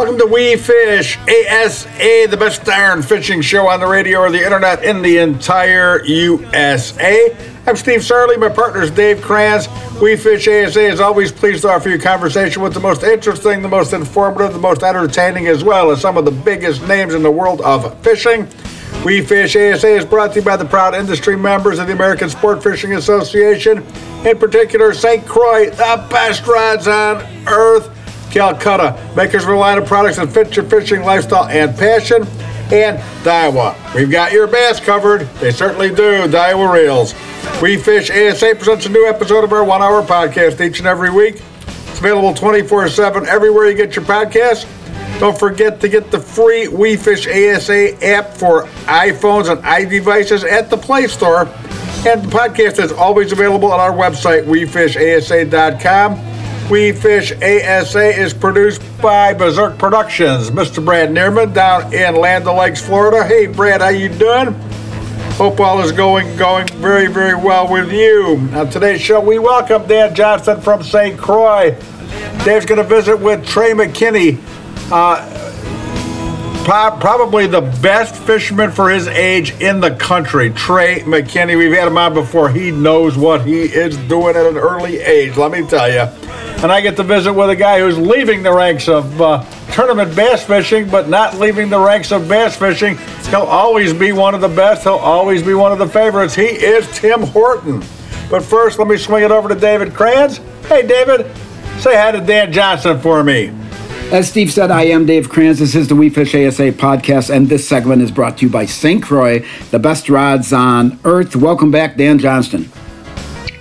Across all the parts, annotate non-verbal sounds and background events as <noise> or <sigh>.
Welcome to We Fish ASA, the best darn fishing show on the radio or the internet in the entire USA. I'm Steve Sarley. My partner is Dave Kranz. We Fish ASA is always pleased to offer you conversation with the most interesting, the most informative, the most entertaining, as well as some of the biggest names in the world of fishing. We Fish ASA is brought to you by the proud industry members of the American Sport Fishing Association, in particular St. Croix, the best rods on earth, Calcutta, makers of a line of products that fit your fishing lifestyle and passion, and Daiwa. We've got your bass covered. They certainly do. Daiwa Reels. We Fish ASA presents a new episode of our one hour podcast each and every week. It's available 24 7 everywhere you get your podcasts. Don't forget to get the free We Fish ASA app for iPhones and iDevices at the Play Store. And the podcast is always available on our website, wefishasa.com. We Fish ASA is produced by Berserk Productions. Mr. Brad Neerman down in Land O'Lakes, Florida. Hey, Brad, how you doing? Hope all is going going very, very well with you. On today's show, we welcome Dan Johnson from St. Croix. Dave's going to visit with Trey McKinney, uh, pro- probably the best fisherman for his age in the country. Trey McKinney. We've had him on before. He knows what he is doing at an early age, let me tell you. And I get to visit with a guy who's leaving the ranks of uh, tournament bass fishing, but not leaving the ranks of bass fishing. He'll always be one of the best. He'll always be one of the favorites. He is Tim Horton. But first, let me swing it over to David Kranz. Hey, David, say hi to Dan Johnson for me. As Steve said, I am Dave Kranz. This is the We Fish ASA podcast, and this segment is brought to you by St. Croix, the best rods on earth. Welcome back, Dan Johnston.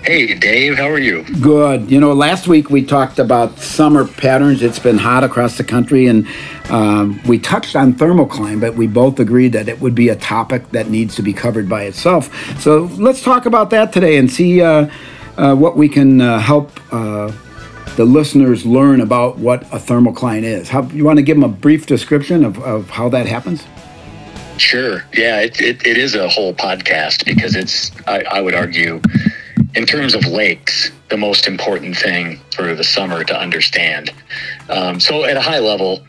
Hey, Dave, how are you? Good. You know, last week we talked about summer patterns. It's been hot across the country, and um, we touched on thermocline, but we both agreed that it would be a topic that needs to be covered by itself. So let's talk about that today and see uh, uh, what we can uh, help uh, the listeners learn about what a thermal thermocline is. How, you want to give them a brief description of, of how that happens? Sure. Yeah, it, it, it is a whole podcast because it's, I, I would argue, in terms of lakes, the most important thing for the summer to understand. Um, so, at a high level,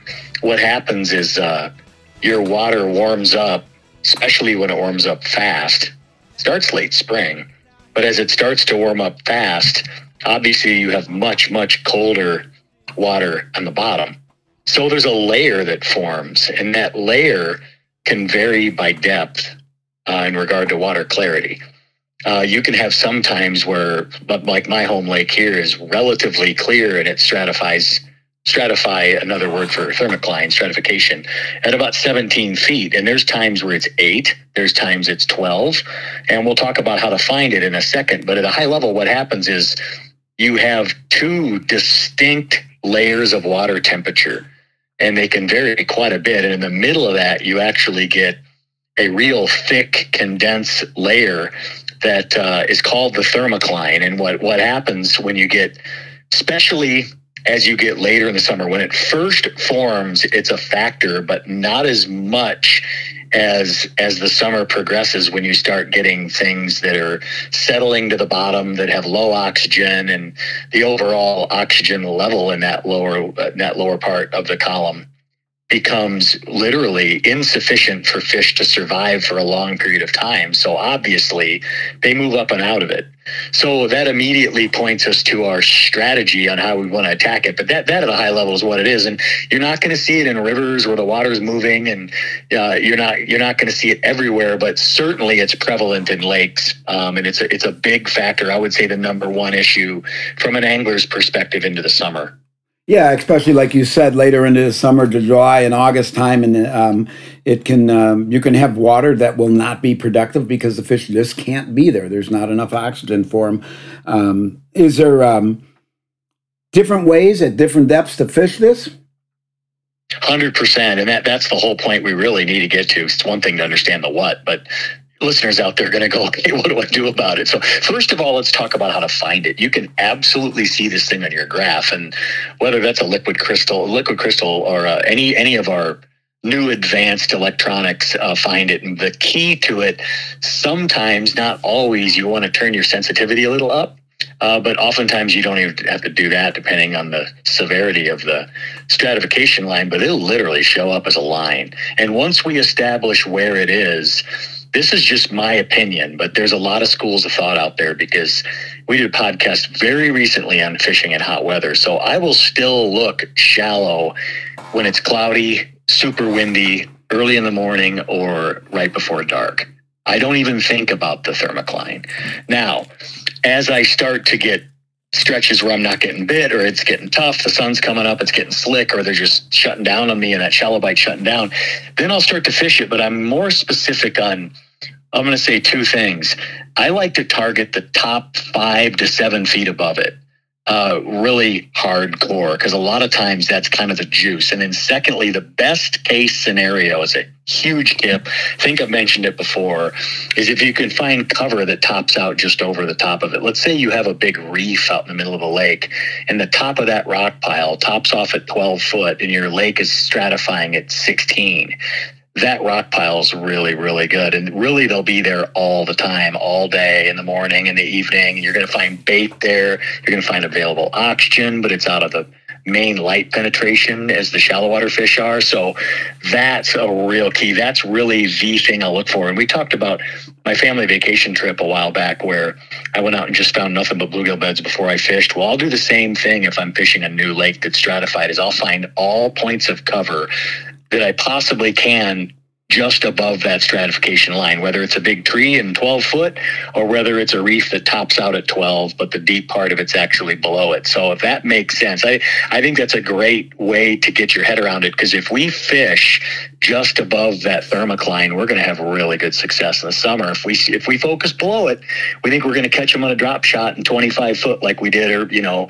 what happens is uh, your water warms up, especially when it warms up fast. Starts late spring, but as it starts to warm up fast, obviously you have much, much colder water on the bottom. So there's a layer that forms, and that layer can vary by depth uh, in regard to water clarity. Uh, you can have some times where, but like my home lake here is relatively clear and it stratifies, stratify, another word for thermocline, stratification, at about 17 feet. And there's times where it's eight, there's times it's 12. And we'll talk about how to find it in a second. But at a high level, what happens is you have two distinct layers of water temperature and they can vary quite a bit. And in the middle of that, you actually get a real thick condensed layer that uh, is called the thermocline. And what, what happens when you get, especially as you get later in the summer, when it first forms, it's a factor, but not as much as as the summer progresses when you start getting things that are settling to the bottom that have low oxygen and the overall oxygen level in that lower uh, that lower part of the column becomes literally insufficient for fish to survive for a long period of time. So obviously, they move up and out of it. So that immediately points us to our strategy on how we want to attack it. But that, that at a high level is what it is, and you're not going to see it in rivers where the water is moving, and uh, you're not you're not going to see it everywhere. But certainly, it's prevalent in lakes, um, and it's a, it's a big factor. I would say the number one issue from an angler's perspective into the summer. Yeah, especially like you said, later into the summer, to July and August time, and um, it can um, you can have water that will not be productive because the fish just can't be there. There's not enough oxygen for them. Um, is there um, different ways at different depths to fish this? Hundred percent, and that that's the whole point we really need to get to. It's one thing to understand the what, but listeners out there are going to go, okay, <laughs> what do I do about it? So first of all, let's talk about how to find it. You can absolutely see this thing on your graph, and whether that's a liquid crystal, liquid crystal, or uh, any any of our new advanced electronics uh, find it. And the key to it, sometimes, not always, you want to turn your sensitivity a little up. Uh, but oftentimes you don't even have to do that depending on the severity of the stratification line, but it'll literally show up as a line. And once we establish where it is, this is just my opinion, but there's a lot of schools of thought out there because we did a podcast very recently on fishing in hot weather. So I will still look shallow when it's cloudy, super windy, early in the morning, or right before dark. I don't even think about the thermocline. Now, as I start to get stretches where I'm not getting bit or it's getting tough, the sun's coming up, it's getting slick, or they're just shutting down on me and that shallow bite shutting down, then I'll start to fish it. But I'm more specific on, I'm going to say two things. I like to target the top five to seven feet above it uh, really hardcore because a lot of times that's kind of the juice. And then, secondly, the best case scenario is a huge tip. I think I've mentioned it before. Is if you can find cover that tops out just over the top of it. Let's say you have a big reef out in the middle of a lake, and the top of that rock pile tops off at 12 foot, and your lake is stratifying at 16 that rock pile is really, really good. And really, they'll be there all the time, all day, in the morning, in the evening. You're going to find bait there. You're going to find available oxygen, but it's out of the main light penetration as the shallow water fish are. So that's a real key. That's really the thing I look for. And we talked about my family vacation trip a while back where I went out and just found nothing but bluegill beds before I fished. Well, I'll do the same thing if I'm fishing a new lake that's stratified is I'll find all points of cover that I possibly can just above that stratification line, whether it's a big tree in 12 foot or whether it's a reef that tops out at 12, but the deep part of it's actually below it. So if that makes sense, I, I think that's a great way to get your head around it because if we fish just above that thermocline, we're going to have really good success in the summer. If we if we focus below it, we think we're going to catch them on a drop shot in 25 foot like we did, or you know,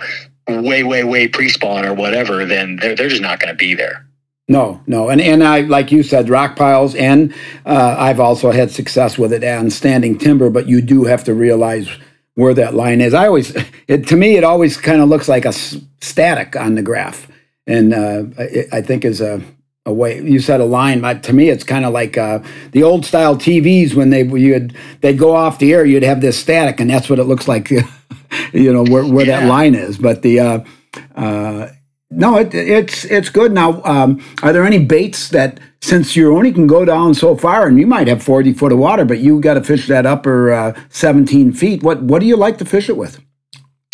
way way way pre spawn or whatever. Then they're they're just not going to be there. No, no, and and I like you said, rock piles, and uh, I've also had success with it on standing timber. But you do have to realize where that line is. I always, it, to me, it always kind of looks like a static on the graph, and uh, it, I think is a a way you said a line but to me it's kind of like uh, the old style tvs when they you'd they'd go off the air you'd have this static and that's what it looks like <laughs> you know where, where yeah. that line is but the uh, uh, no, it, it's it's good. Now, um, are there any baits that since you only can go down so far, and you might have forty foot of water, but you got to fish that upper uh, seventeen feet? What what do you like to fish it with?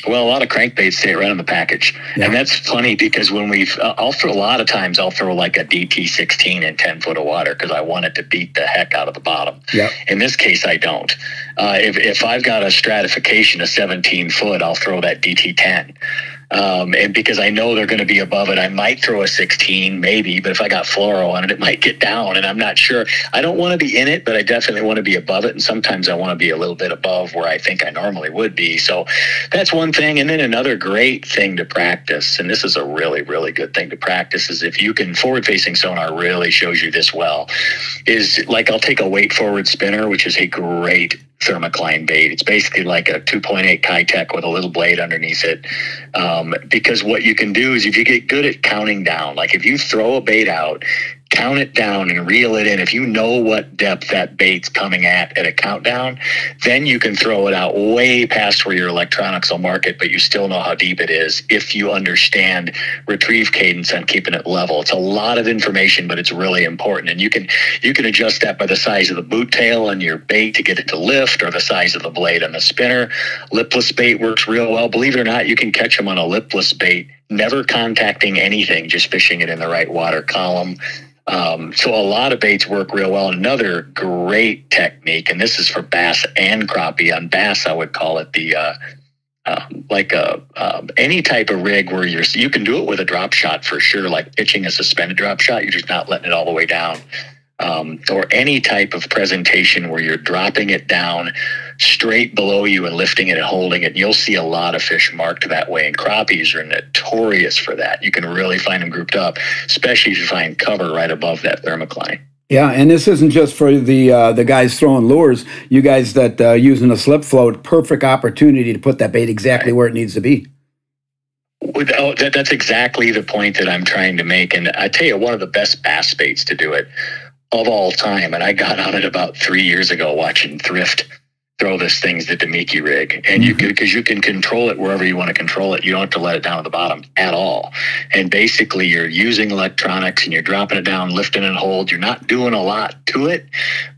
Well, a lot of crankbaits stay right on the package, yeah. and that's funny because when we've, uh, I'll throw a lot of times I'll throw like a DT sixteen in ten foot of water because I want it to beat the heck out of the bottom. Yeah. In this case, I don't. Uh, if if I've got a stratification of seventeen foot, I'll throw that DT ten. Um, and because I know they're going to be above it, I might throw a 16, maybe. But if I got fluoro on it, it might get down, and I'm not sure. I don't want to be in it, but I definitely want to be above it. And sometimes I want to be a little bit above where I think I normally would be. So that's one thing. And then another great thing to practice, and this is a really, really good thing to practice, is if you can forward-facing sonar really shows you this well, is like I'll take a weight forward spinner, which is a great thermocline bait. It's basically like a 2.8 Keitech with a little blade underneath it. Um, because what you can do is if you get good at counting down, like if you throw a bait out count it down and reel it in. If you know what depth that bait's coming at at a countdown, then you can throw it out way past where your electronics will mark it, but you still know how deep it is if you understand retrieve cadence and keeping it level. It's a lot of information, but it's really important. And you can you can adjust that by the size of the boot tail on your bait to get it to lift or the size of the blade on the spinner. Lipless bait works real well. Believe it or not, you can catch them on a lipless bait never contacting anything, just fishing it in the right water column. Um, so a lot of baits work real well. Another great technique, and this is for bass and crappie. On bass, I would call it the uh, uh, like a um, any type of rig where you're you can do it with a drop shot for sure, like pitching a suspended drop shot. You're just not letting it all the way down um, or any type of presentation where you're dropping it down straight below you and lifting it and holding it. You'll see a lot of fish marked that way, and crappies are notorious for that. You can really find them grouped up, especially if you find cover right above that thermocline. Yeah, and this isn't just for the uh, the guys throwing lures. You guys that uh, using a slip float, perfect opportunity to put that bait exactly where it needs to be. Without, that, that's exactly the point that I'm trying to make. And I tell you, one of the best bass baits to do it of all time. And I got on it about three years ago watching Thrift throw this thing's the Damiki rig, and you mm-hmm. can because you can control it wherever you want to control it. You don't have to let it down to the bottom at all. And basically, you're using electronics and you're dropping it down, lifting and hold. You're not doing a lot to it,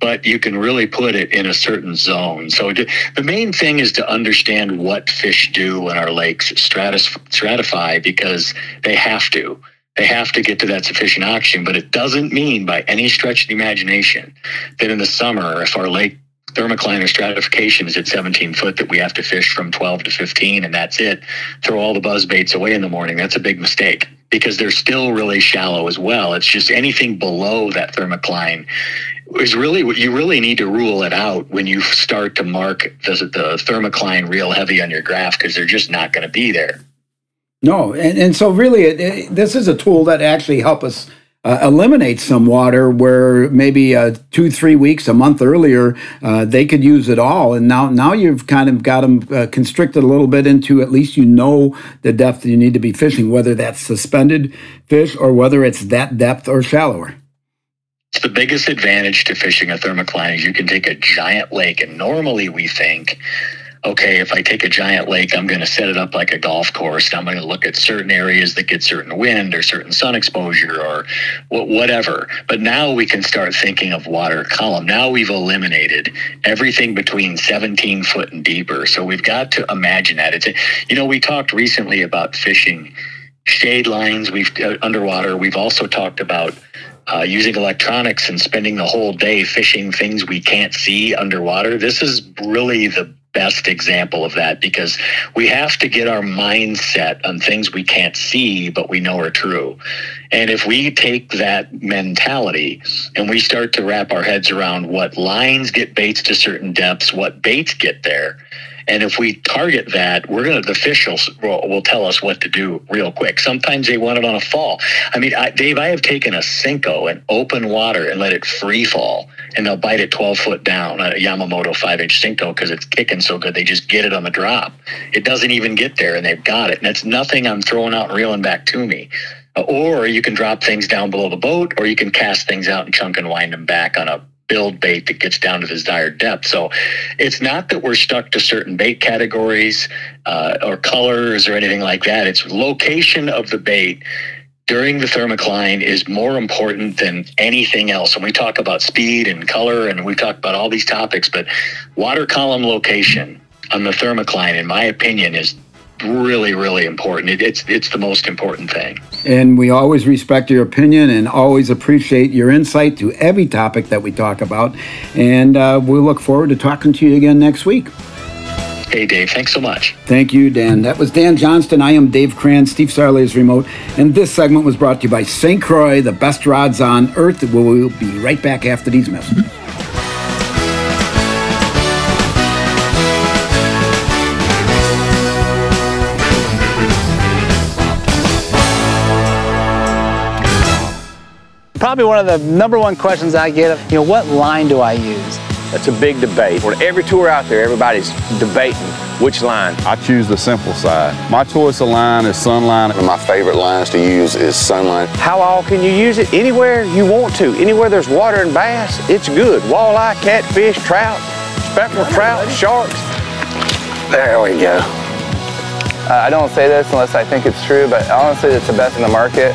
but you can really put it in a certain zone. So the main thing is to understand what fish do when our lakes stratif- stratify because they have to. They have to get to that sufficient oxygen, but it doesn't mean by any stretch of the imagination that in the summer, if our lake thermocline or stratification is at 17 foot that we have to fish from 12 to 15 and that's it throw all the buzz baits away in the morning that's a big mistake because they're still really shallow as well. It's just anything below that thermocline is really what you really need to rule it out when you start to mark the, the thermocline real heavy on your graph because they're just not going to be there no and, and so really it, it, this is a tool that actually help us uh, eliminate some water where maybe uh, two, three weeks, a month earlier, uh, they could use it all. And now, now you've kind of got them uh, constricted a little bit into at least you know the depth you need to be fishing, whether that's suspended fish or whether it's that depth or shallower. It's the biggest advantage to fishing a thermocline is you can take a giant lake, and normally we think okay, if I take a giant lake, I'm going to set it up like a golf course. I'm going to look at certain areas that get certain wind or certain sun exposure or whatever. But now we can start thinking of water column. Now we've eliminated everything between 17 foot and deeper. So we've got to imagine that. It's, a, you know, we talked recently about fishing shade lines. We've uh, underwater. We've also talked about uh, using electronics and spending the whole day fishing things we can't see underwater. This is really the best example of that because we have to get our mindset on things we can't see but we know are true. And if we take that mentality and we start to wrap our heads around what lines get baits to certain depths, what baits get there, and if we target that, we're going to, the officials will, will, tell us what to do real quick. Sometimes they want it on a fall. I mean, I, Dave, I have taken a Senko in open water and let it free fall, and they'll bite it 12 foot down, a Yamamoto 5 inch Senko, because it's kicking so good. They just get it on the drop. It doesn't even get there, and they've got it. And it's nothing I'm throwing out and reeling back to me. Or you can drop things down below the boat, or you can cast things out and chunk and wind them back on a billed bait that gets down to the desired depth. So it's not that we're stuck to certain bait categories uh, or colors or anything like that. It's location of the bait during the thermocline is more important than anything else. And we talk about speed and color and we talk about all these topics, but water column location on the thermocline, in my opinion, is really, really important. It, it's it's the most important thing. And we always respect your opinion and always appreciate your insight to every topic that we talk about. And uh, we look forward to talking to you again next week. Hey, Dave. Thanks so much. Thank you, Dan. That was Dan Johnston. I am Dave Kranz. Steve Sarley is remote. And this segment was brought to you by St. Croix, the best rods on earth. We will be right back after these messages. Probably one of the number one questions I get, you know, what line do I use? That's a big debate. For every tour out there, everybody's debating which line. I choose the simple side. My choice of line is Sunline. One of my favorite lines to use is Sunline. How all can you use it? Anywhere you want to. Anywhere there's water and bass, it's good. Walleye, catfish, trout, speckled trout, sharks. There we go. Uh, I don't say this unless I think it's true, but honestly, it's the best in the market.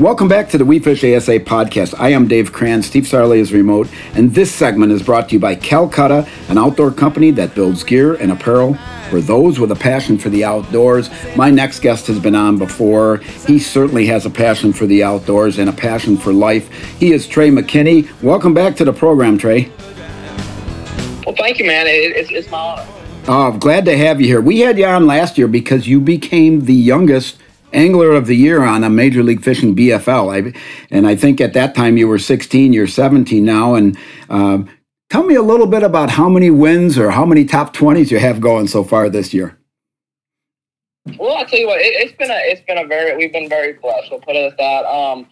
Welcome back to the We Fish ASA podcast. I am Dave Kranz. Steve Sarley is remote, and this segment is brought to you by Calcutta, an outdoor company that builds gear and apparel for those with a passion for the outdoors. My next guest has been on before. He certainly has a passion for the outdoors and a passion for life. He is Trey McKinney. Welcome back to the program, Trey. Well, thank you, man. It, it's, it's my honor. Oh, glad to have you here. We had you on last year because you became the youngest angler of the year on a Major League Fishing BFL. I, and I think at that time you were 16, you're 17 now. And um, tell me a little bit about how many wins or how many top 20s you have going so far this year. Well, I'll tell you what, it, has been a it's been a very we've been very blessed. We'll put it at that. Um,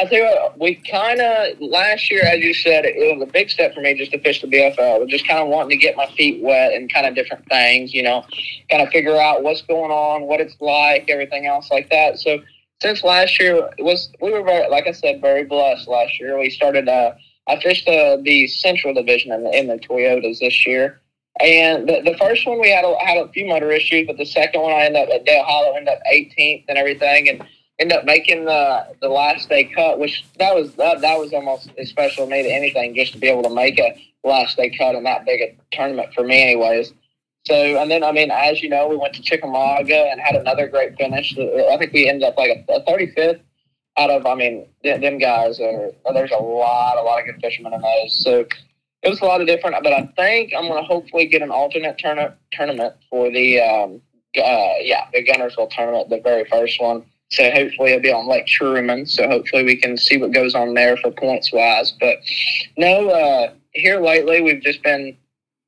I tell you what, we kind of last year, as you said, it was a big step for me just to fish the BFL. Just kind of wanting to get my feet wet and kind of different things, you know, kind of figure out what's going on, what it's like, everything else like that. So since last year, was we were very, like I said, very blessed. Last year, we started. Uh, I fished the the Central Division in the, in the Toyotas this year. And the, the first one we had a, had a few motor issues, but the second one I ended up at Dale Hollow, ended up 18th and everything. And end up making the the last day cut, which that was that, that was almost as special to me to anything just to be able to make a last day cut in that big a tournament for me, anyways. So and then I mean, as you know, we went to Chickamauga and had another great finish. I think we ended up like a thirty fifth out of I mean, them guys are there's a lot a lot of good fishermen in those. So it was a lot of different, but I think I'm going to hopefully get an alternate tournament tournament for the um, uh, yeah the Guntersville tournament, the very first one so hopefully it'll be on Lake Truman. So hopefully we can see what goes on there for points wise. But no, uh, here lately we've just been,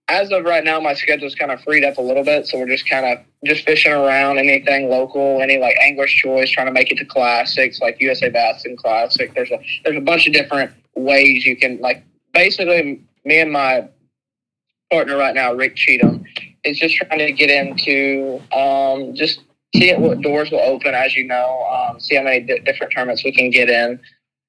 as of right now, my schedule's kind of freed up a little bit. So we're just kind of just fishing around anything local, any like Angler's Choice, trying to make it to classics like USA Bass and Classic. There's a there's a bunch of different ways you can like. Basically, me and my partner right now, Rick Cheatham, is just trying to get into um, just see what doors will open, as you know, um, see how many di- different tournaments we can get in,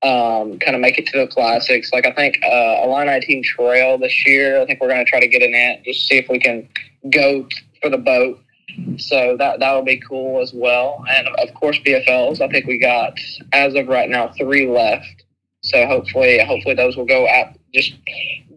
um, kind of make it to the classics. Like I think uh, Illini Team Trail this year, I think we're going to try to get in it, just see if we can go for the boat. So that that will be cool as well. And of course, BFLs. I think we got as of right now three left. So hopefully, hopefully those will go out just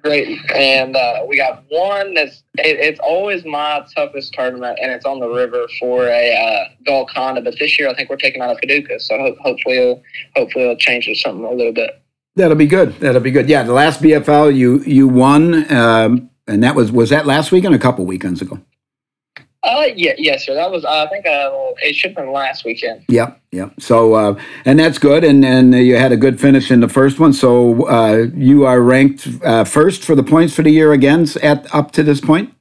great. And uh, we got one that's it, it's always my toughest tournament, and it's on the river for a uh, Golconda. But this year, I think we're taking on a Paducah, so ho- hopefully, it'll, hopefully, it'll change something a little bit. That'll be good. That'll be good. Yeah, the last BFL you you won, um, and that was was that last weekend, a couple weekends ago. Uh, yeah, yes, sir. That was, uh, I think, uh, it should have been last weekend. Yep, yep. So, uh, and that's good. And and you had a good finish in the first one. So uh, you are ranked uh, first for the points for the year again at up to this point.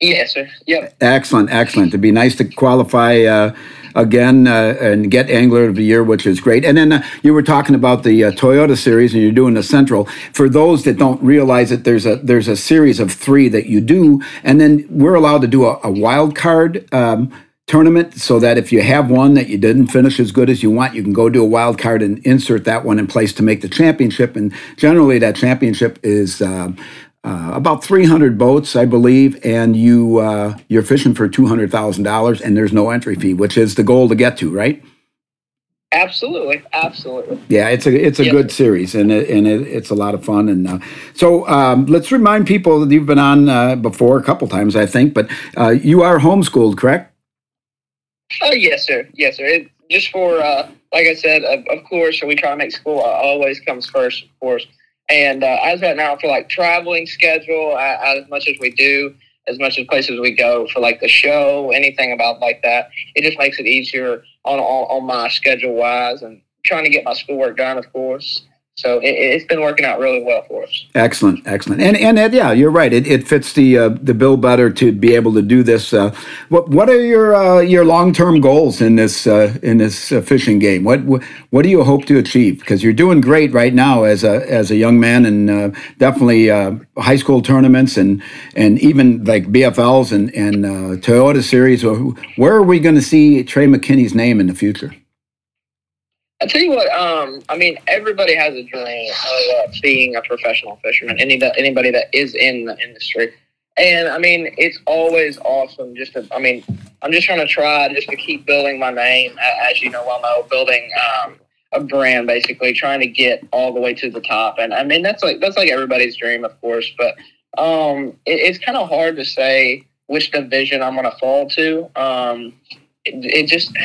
Yes, sir. Yep. Excellent, excellent. It'd be nice to qualify uh, again uh, and get Angler of the Year, which is great. And then uh, you were talking about the uh, Toyota series, and you're doing the Central. For those that don't realize it, there's a there's a series of three that you do, and then we're allowed to do a, a wild card. Um, tournament so that if you have one that you didn't finish as good as you want you can go do a wild card and insert that one in place to make the championship and generally that championship is um, uh, about 300 boats, I believe, and you uh, you're fishing for two hundred thousand dollars, and there's no entry fee, which is the goal to get to, right? Absolutely, absolutely. Yeah, it's a it's a Yep. good series, and it, and it, it's a lot of fun. And uh, so um, let's remind people that you've been on uh, before a couple times, I think, but uh, you are homeschooled, correct? Oh, yes, sir. Yes, sir. It, just for, uh, like I said, of, of course, we try to make school always comes first, of course. And uh, as right now, for like traveling schedule, uh, as much as we do, as much as places we go for like the show, anything about like that, it just makes it easier on on, on my schedule wise and trying to get my schoolwork done, of course. So it, it's been working out really well for us. Excellent, excellent, and and Ed, yeah, you're right. It, it fits the uh, the bill better to be able to do this. Uh, what what are your uh, your long term goals in this uh, in this fishing game? What, what do you hope to achieve? Because you're doing great right now as a as a young man, and uh, definitely uh, high school tournaments and and even like BFLs and and uh, Toyota series. Where are we going to see Trey McKinney's name in the future? I tell you what, um, I mean, everybody has a dream of uh, being a professional fisherman. Any anybody that is in the industry, and I mean, it's always awesome. Just to, I mean, I'm just trying to try just to keep building my name, as you know, well know, building um, a brand basically trying to get all the way to the top and i mean that's like that's like everybody's dream of course but um it, it's kind of hard to say which division i'm going to fall to um it, it just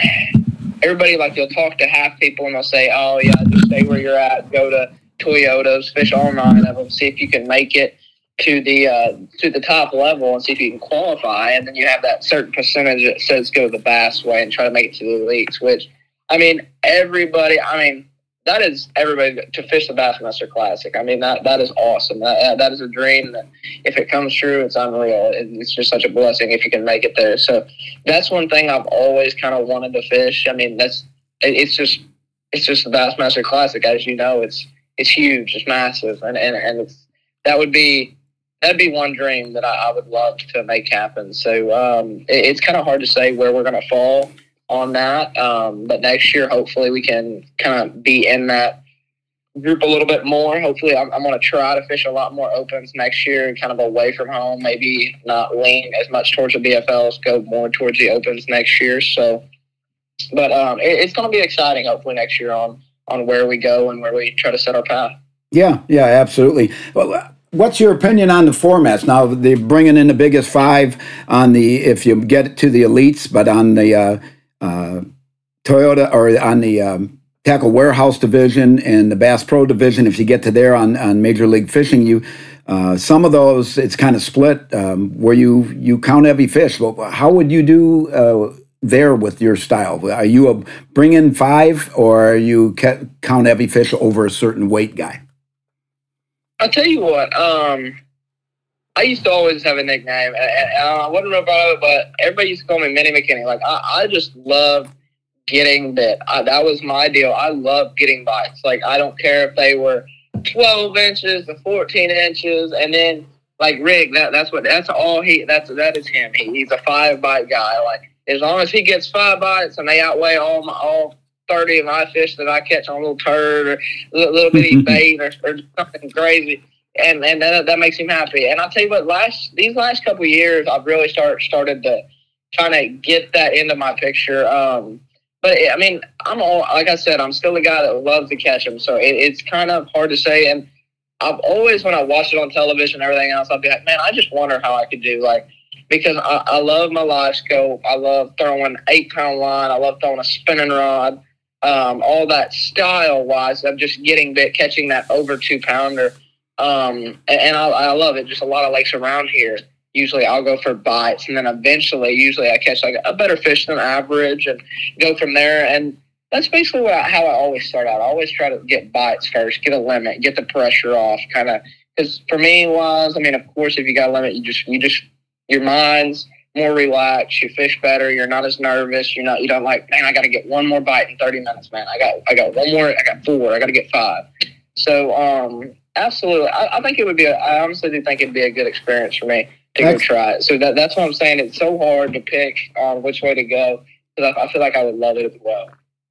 everybody like you'll talk to half people and they'll say oh yeah just stay where you're at go to toyotas fish all nine of them see if you can make it to the uh, to the top level and see if you can qualify and then you have that certain percentage that says go the bass way and try to make it to the elites which I mean, everybody. I mean, that is everybody to fish the Bassmaster Classic. I mean, that that is awesome. That that is a dream. That if it comes true, it's unreal. It's just such a blessing if you can make it there. So that's one thing I've always kind of wanted to fish. I mean, that's it's just it's just the Bassmaster Classic, as you know. It's it's huge. It's massive, and and and it's that would be that'd be one dream that I, I would love to make happen. So um, it, it's kind of hard to say where we're going to fall on that. Um, but next year, hopefully, we can kind of be in that group a little bit more. Hopefully, I'm, I'm going to try to fish a lot more opens next year, kind of away from home. Maybe not lean as much towards the BFLs, go more towards the opens next year. So, but um, it, it's going to be exciting. Hopefully, next year on on where we go and where we try to set our path. Yeah, yeah, absolutely. Well, what's your opinion on the formats now? They're bringing in the biggest five on the if you get to the elites, but on the uh, uh, Toyota or on the um, tackle warehouse division and the Bass Pro division. If you get to there on, on Major League Fishing, you uh, some of those it's kind of split um, where you you count every fish. How would you do uh, there with your style? Are you a bring in five or are you count every fish over a certain weight guy? I'll tell you what. Um, I used to always have a nickname. I, I wasn't real proud of it, but everybody used to call me Minnie McKinney. Like I, I just love getting bit. I, that was my deal. I love getting bites. Like I don't care if they were 12 inches to 14 inches, and then like Rick, that that's what that's all he that's that is him. He, he's a five bite guy. Like as long as he gets five bites and they outweigh all my all 30 of my fish that I catch on a little turd or a little, little bitty <laughs> bait or, or something crazy and and that, that makes him happy. And I'll tell you what, last these last couple years, I've really start started to trying to get that into my picture. Um, but I mean, I'm all like I said, I'm still a guy that loves to catch them, so it, it's kind of hard to say. And I've always, when I watch it on television and everything else, I'll be like, man, I just wonder how I could do like because I, I love my live scope. I love throwing eight pound line. I love throwing a spinning rod. Um, all that style wise of just getting bit, catching that over two pounder. Um, and I, I love it. Just a lot of lakes around here. Usually I'll go for bites and then eventually, usually I catch like a better fish than average and go from there. And that's basically what I, how I always start out. I always try to get bites first, get a limit, get the pressure off, kind of. Because for me, was I mean, of course, if you got a limit, you just you just your mind's more relaxed. You fish better. You're not as nervous. You're not. You don't like. Man, I got to get one more bite in 30 minutes. Man, I got. I got one more. I got four. I got to get five. So um, Absolutely. I, I, think it would be, a, I honestly do think it'd be a good experience for me to that's, go try it. So that, that's what I'm saying. It's so hard to pick um, which way to go because I, I feel like I would love it as well.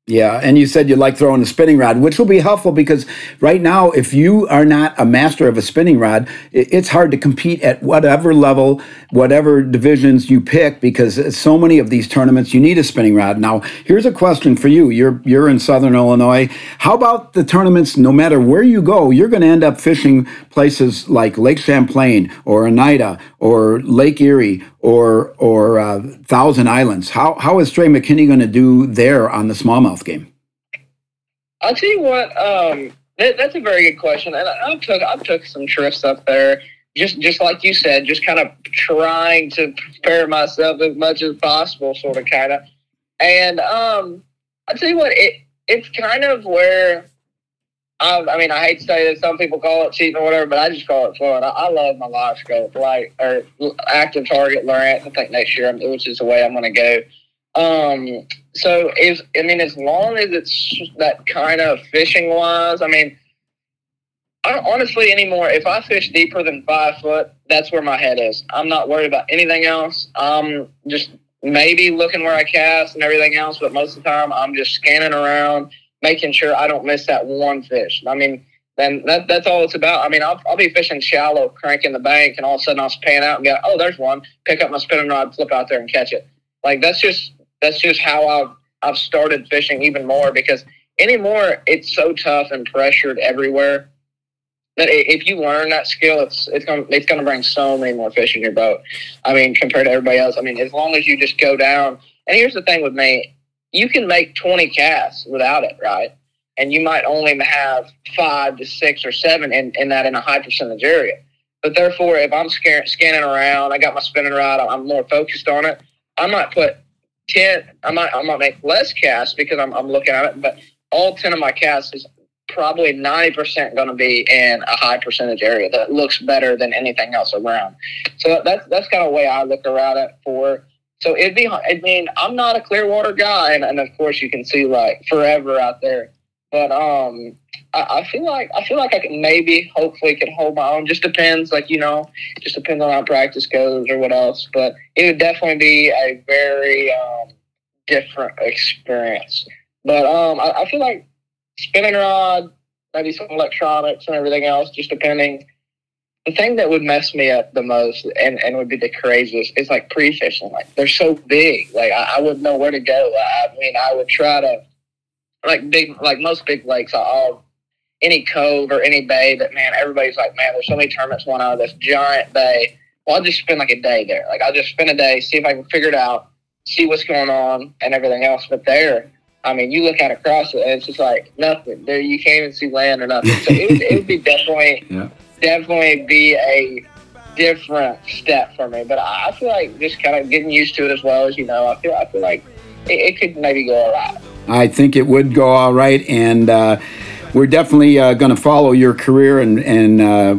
Yeah, and you said you like throwing a spinning rod, which will be helpful because right now, if you are not a master of a spinning rod, it's hard to compete at whatever level, whatever divisions you pick, because so many of these tournaments you need a spinning rod. Now, here's a question for you: You're you're in Southern Illinois. How about the tournaments? No matter where you go, you're going to end up fishing places like Lake Champlain or Oneida or Lake Erie or or uh, Thousand Islands. How how is Trey McKinney going to do there on the smallmouth game? I'll tell you what. Um, that, that's a very good question, and I, I took I took some trips up there. Just just like you said, just kind of trying to prepare myself as much as possible, sort of, kind of. And um, I'll tell you what, it it's kind of where I, I mean, I hate to say that some people call it cheating or whatever, but I just call it fun. I, I love my live scope, like or active target Lowrance. I think next year, which is the way I'm going to go. Um, so if I mean, as long as it's that kind of fishing wise, I mean, I honestly anymore. If I fish deeper than five foot, that's where my head is. I'm not worried about anything else. I'm just maybe looking where I cast and everything else, but most of the time I'm just scanning around making sure I don't miss that one fish. I mean, then that, that's all it's about. I mean, I'll, I'll be fishing shallow, cranking the bank, and all of a sudden I'll pan out and go, oh, there's one. Pick up my spinning rod, flip out there and catch it. Like that's just that's just how I've I've started fishing even more because anymore it's so tough and pressured everywhere that if you learn that skill, it's it's gonna it's gonna bring so many more fish in your boat. I mean, compared to everybody else. I mean, as long as you just go down. And here's the thing with me, you can make 20 casts without it, right? And you might only have five to six or seven in, in that in a high percentage area. But therefore, if I'm scan- scanning around, I got my spinning rod, I'm more focused on it. I might put 10, I might, I might make less casts because I'm, I'm looking at it, but all 10 of my casts is probably 90% going to be in a high percentage area that looks better than anything else around. So that's, that's kind of the way I look around it for. So it'd be, I mean, I'm not a clear water guy. And, and of course you can see like forever out there, but, um, I, I feel like, I feel like I can maybe, hopefully can hold my own. Just depends, like, you know, just depends on how practice goes or what else, but it would definitely be a very, um, different experience. But, um, I, I feel like spinning rod, maybe some electronics and everything else, just depending. The thing that would mess me up the most and, and would be the craziest is like pre fishing. Like they're so big. Like I, I wouldn't know where to go. I mean, I would try to like big like most big lakes. I'll any cove or any bay that man, everybody's like, man, there's so many tournaments going of this giant bay. Well, I'll just spend like a day there. Like I'll just spend a day, see if I can figure it out, see what's going on and everything else. But there, I mean, you look out across it, and it's just like nothing. There, you can't even see land or nothing. So it would, it would be <laughs> definitely, Yeah. Definitely be a different step for me. But I feel like just kind of getting used to it as well as you know. I feel, I feel like it, it could maybe go all right. I think it would go all right, and uh, we're definitely uh, going to follow your career and and uh,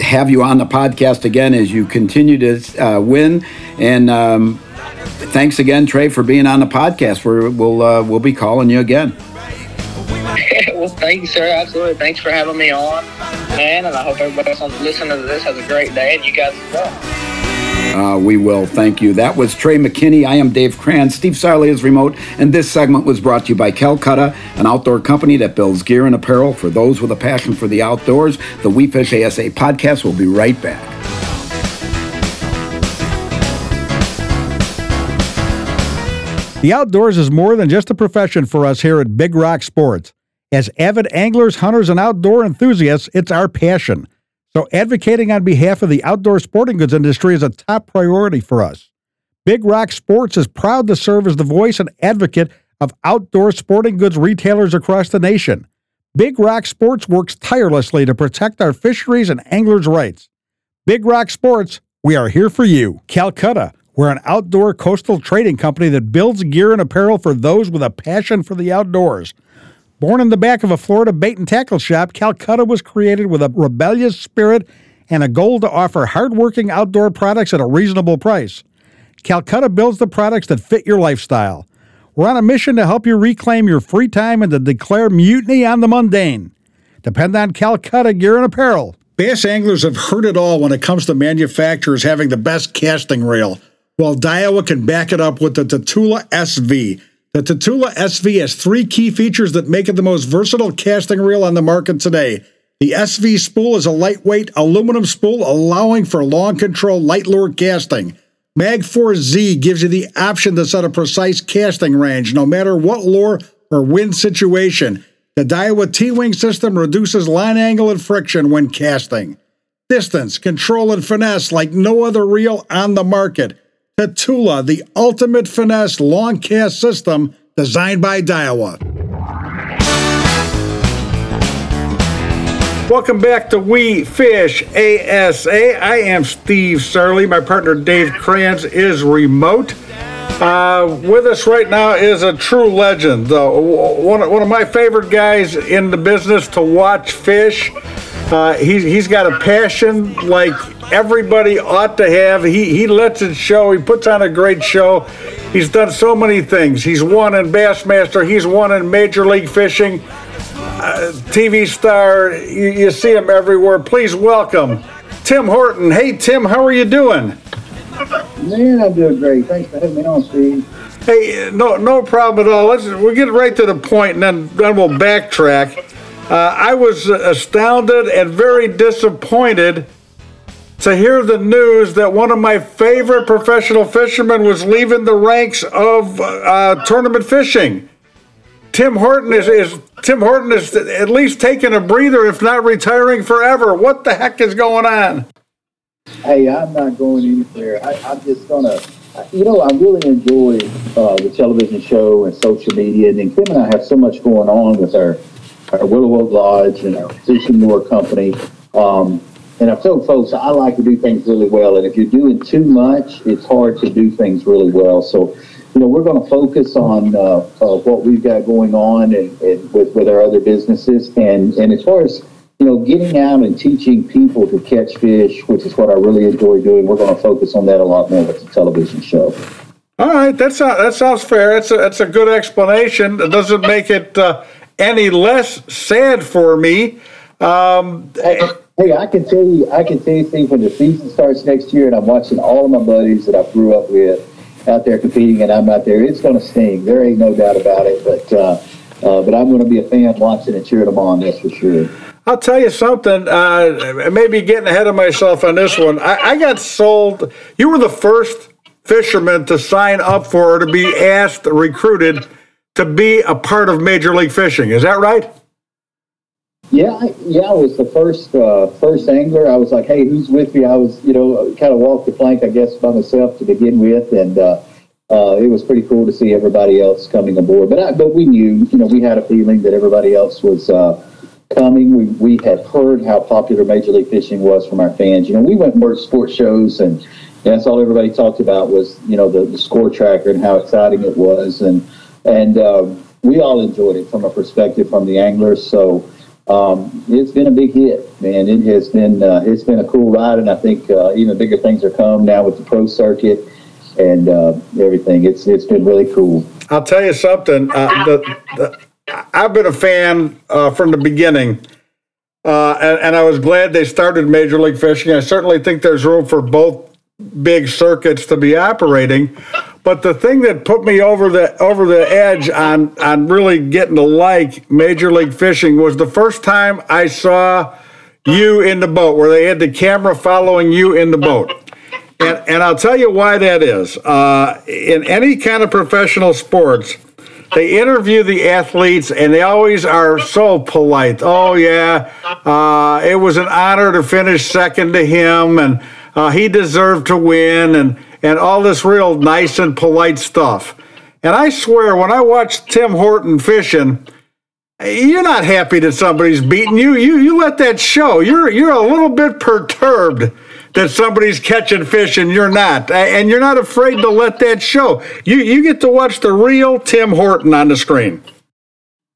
have you on the podcast again as you continue to uh, win. And um, thanks again, Trey, for being on the podcast. We're, we'll uh, we'll be calling you again. <laughs> well, thank you, sir. Absolutely. Thanks for having me on, man. And I hope everybody else listening to this has a great day, and you guys as well. Uh, we will. Thank you. That was Trey McKinney. I am Dave Kranz. Steve Sarley is remote, and this segment was brought to you by Calcutta, an outdoor company that builds gear and apparel for those with a passion for the outdoors. The We Fish ASA podcast will be right back. The outdoors is more than just a profession for us here at Big Rock Sports. As avid anglers, hunters, and outdoor enthusiasts, it's our passion. So advocating on behalf of the outdoor sporting goods industry is a top priority for us. Big Rock Sports is proud to serve as the voice and advocate of outdoor sporting goods retailers across the nation. Big Rock Sports works tirelessly to protect our fisheries and anglers' rights. Big Rock Sports, we are here for you. Calcutta, we're an outdoor coastal trading company that builds gear and apparel for those with a passion for the outdoors. Born in the back of a Florida bait and tackle shop, Calcutta was created with a rebellious spirit and a goal to offer hardworking outdoor products at a reasonable price. Calcutta builds the products that fit your lifestyle. We're on a mission to help you reclaim your free time and to declare mutiny on the mundane. Depend on Calcutta Gear and Apparel. Bass anglers have heard it all when it comes to manufacturers having the best casting reel. Well, Daiwa can back it up with the Tatula SV. The Tatula SV has three key features that make it the most versatile casting reel on the market today. The SV spool is a lightweight aluminum spool allowing for long control light lure casting. Magforce Z gives you the option to set a precise casting range no matter what lure or wind situation. The Daiwa T-Wing system reduces line angle and friction when casting. Distance, control, and finesse like no other reel on the market. Tatula, the ultimate finesse long cast system designed by Daiwa. Welcome back to We Fish ASA. I am Steve Sarley. My partner Dave Kranz is remote. Uh, with us right now is a true legend. One, one of my favorite guys in the business to watch fish. Uh, he's, he's got a passion like everybody ought to have. He, he lets it show. He puts on a great show. He's done so many things. He's won in Bassmaster, he's won in Major League Fishing. Uh, TV star, you, you see him everywhere. Please welcome Tim Horton. Hey, Tim, how are you doing? Man, I'm doing great. Thanks for having me on, Steve. Hey, no, no problem at all. Let's we'll get right to the point, and then then we'll backtrack. Uh, I was astounded and very disappointed to hear the news that one of my favorite professional fishermen was leaving the ranks of uh, tournament fishing. Tim Horton is, is Tim Horton is at least taking a breather, if not retiring forever. What the heck is going on? Hey, I'm not going anywhere. I, I'm just gonna, you know, I really enjoy uh, the television show and social media. And then Kim and I have so much going on with our our Willow Oak Lodge and our Fishing Lure Company. Um, and I've told folks I like to do things really well. And if you're doing too much, it's hard to do things really well. So, you know, we're going to focus on uh, uh, what we've got going on and, and with, with our other businesses. And, and as far as, you know, getting out and teaching people to catch fish, which is what I really enjoy doing, we're going to focus on that a lot more with the television show. All right, that's that sounds fair. That's a, that's a good explanation. It doesn't make it uh, any less sad for me. Um, Hey, hey, I can tell you, I can tell you, Steve, when the season starts next year, and I'm watching all of my buddies that I grew up with out there competing, and I'm out there, it's going to sting. There ain't no doubt about it. But uh, uh, but I'm going to be a fan watching and cheering them on. That's for sure. I'll tell you something. Uh, maybe getting ahead of myself on this one. I, I got sold. You were the first fisherman to sign up for or to be asked, recruited to be a part of Major League Fishing. Is that right? Yeah, yeah, I was the first uh, first angler. I was like, hey, who's with me? I was, you know, kind of walked the plank, I guess, by myself to begin with, and uh, uh, it was pretty cool to see everybody else coming aboard. But I, but we knew, you know, we had a feeling that everybody else was uh, coming. We we had heard how popular Major League Fishing was from our fans. You know, we went worked sports shows, and that's all everybody talked about was, you know, the, the score tracker and how exciting it was, and and um, we all enjoyed it from a perspective from the anglers. So um, it's been a big hit, man. It has been uh, it's been a cool ride, and I think uh, even bigger things are come now with the pro circuit and uh, everything. It's it's been really cool. I'll tell you something. Uh, the, the, I've been a fan uh, from the beginning, uh, and, and I was glad they started Major League Fishing. I certainly think there's room for both big circuits to be operating. But the thing that put me over the over the edge on on really getting to like Major League Fishing was the first time I saw you in the boat, where they had the camera following you in the boat. And, and I'll tell you why that is. Uh, in any kind of professional sports, they interview the athletes and they always are so polite. Oh, yeah, uh, it was an honor to finish second to him and uh, he deserved to win and, and all this real nice and polite stuff. And I swear, when I watch Tim Horton fishing, you're not happy that somebody's beating you. You you let that show. You're you're a little bit perturbed that somebody's catching fish and you're not, and you're not afraid to let that show. You you get to watch the real Tim Horton on the screen.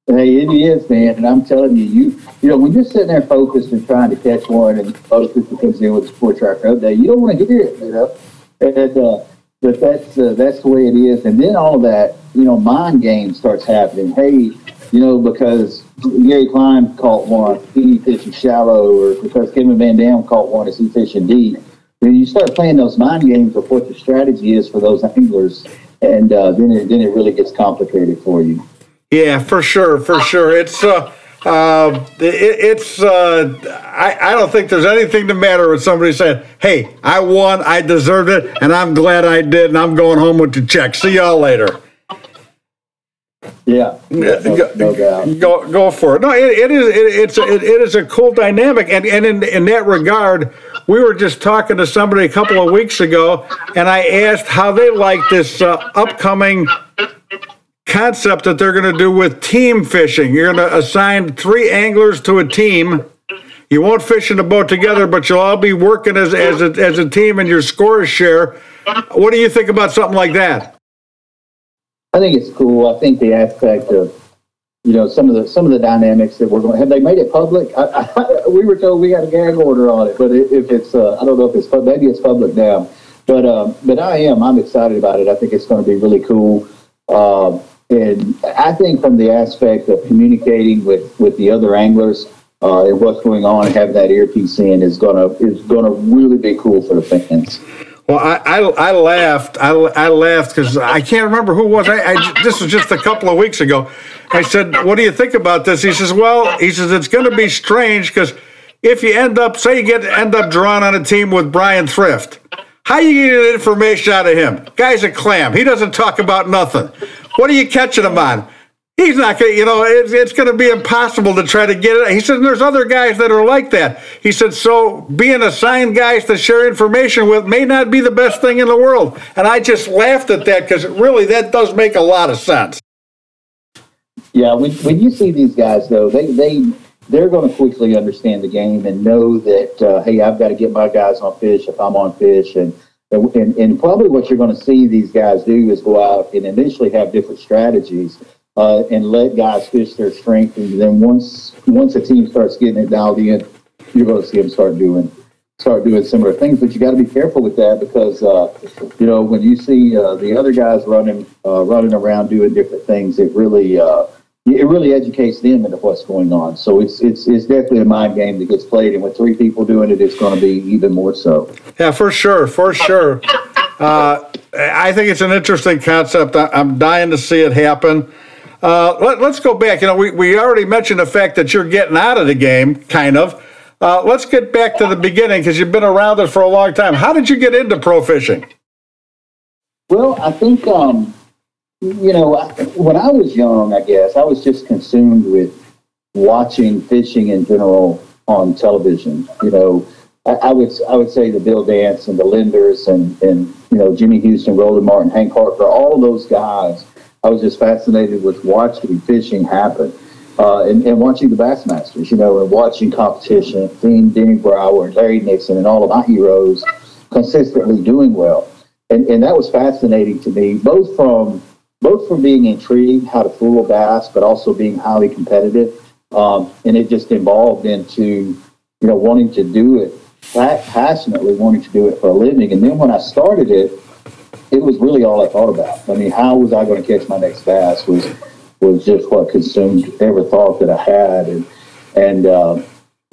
Hey, it is, man, and I'm telling you, you you know, when you're sitting there focused and trying to catch one, and most people comes in with a sport tracker update, you don't want to hear it, you know, and uh, but that's uh, that's the way it is, and then all that, you know, mind game starts happening. Hey, you know, because Gary Klein caught one, he fishing shallow, or because Kevin Van Dam caught one, is he fishing deep? When you start playing those mind games of what the strategy is for those anglers, and uh, then it, then it really gets complicated for you. Yeah, for sure, for sure. It's uh, uh, it, it's uh, I, I don't think there's anything to matter with somebody saying, "Hey, I won, I deserved it, and I'm glad I did, and I'm going home with the check. See y'all later." Yeah, no, no doubt. Go go for it. No, it, it is it, it's it, it is a cool dynamic, and and in in that regard, we were just talking to somebody a couple of weeks ago, and I asked how they like this uh, upcoming concept that they're going to do with team fishing. You're going to assign three anglers to a team. You won't fish in a boat together, but you'll all be working as as a, as a team, and your scores share. What do you think about something like that? I think it's cool. I think the aspect of, you know, some of the some of the dynamics that we're going. Have they made it public? I, I, <laughs> we were told we had a gag order on it, but if it's, uh, I don't know if it's maybe it's public now. But um, but I am. I'm excited about it. I think it's going to be really cool. Um, and I think from the aspect of communicating with with the other anglers uh, and what's going on, having that earpiece in is gonna is gonna really be cool for the fans. Well, I, I, I laughed. I, I laughed because I can't remember who it was. I, I, this was just a couple of weeks ago. I said, "What do you think about this?" He says, "Well, he says it's going to be strange because if you end up, say, you get end up drawn on a team with Bryan Thrift, how you get information out of him? Guy's a clam. He doesn't talk about nothing. What are you catching him on? He's not going to, you know, it's, it's going to be impossible to try to get it. He said, there's other guys that are like that. He said, so being assigned guys to share information with may not be the best thing in the world. And I just laughed at that because really that does make a lot of sense. Yeah, when, when you see these guys, though, they, they, they're going to quickly understand the game and know that, uh, hey, I've got to get my guys on fish if I'm on fish. And, and, and probably what you're going to see these guys do is go out and initially have different strategies uh, and let guys fish their strength. And then once once a team starts getting it dialed in, you're going to see them start doing start doing similar things. But you got to be careful with that because uh, you know when you see uh, the other guys running uh, running around doing different things, it really uh, it really educates them into what's going on. So it's it's it's definitely a mind game that gets played, and with three people doing it, it's going to be even more so. Yeah, for sure, for sure. Uh, I think it's an interesting concept. I'm dying to see it happen. Uh, let, us go back. You know, we, we already mentioned the fact that you're getting out of the game, kind of. Uh, let's get back to the beginning because you've been around it for a long time. How did you get into pro fishing? Well, I think, um, you know, when I was young, I guess, I was just consumed with watching fishing in general on television. You know, I, I would I would say the Bill Dance and the Lindners and, and you know, Jimmy Houston, Roland Martin, Hank Parker, all those guys I was just fascinated with watching fishing happen. Uh, and, and, watching the Bassmasters, you know, and watching competition, seeing Denny Brauer and Larry Nixon and all of my heroes consistently doing well. And, and that was fascinating to me, both from both from being intrigued how to fool a bass, but also being highly competitive. Um, and it just evolved into, you know, wanting to do it passionately, wanting to do it for a living. And then when I started it, it was really all I thought about. I mean, how was I going to catch my next bass was was just what consumed every thought that I had, and and uh,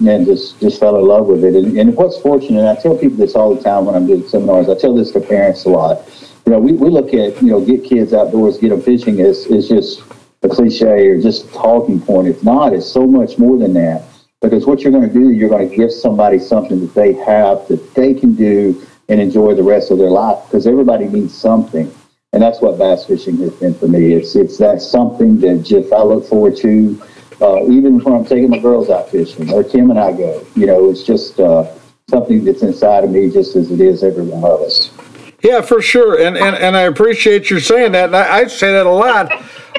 and just just fell in love with it. And, and what's fortunate, I tell people this all the time when I'm doing seminars. I tell this to parents a lot. You know, we, we look at you know get kids outdoors, get them fishing is is just a cliche or just a talking point. It's not. It's so much more than that. Because what you're going to do, you're going to give somebody something that they have that they can do and enjoy the rest of their life because everybody needs something. And that's what bass fishing has been for me. It's it's that something that just I look forward to, uh, even when I'm taking my girls out fishing or Kim and I go. You know, it's just uh, something that's inside of me, just as it is every one of us. Yeah, for sure, and and, and I appreciate you saying that. And I, I say that a lot.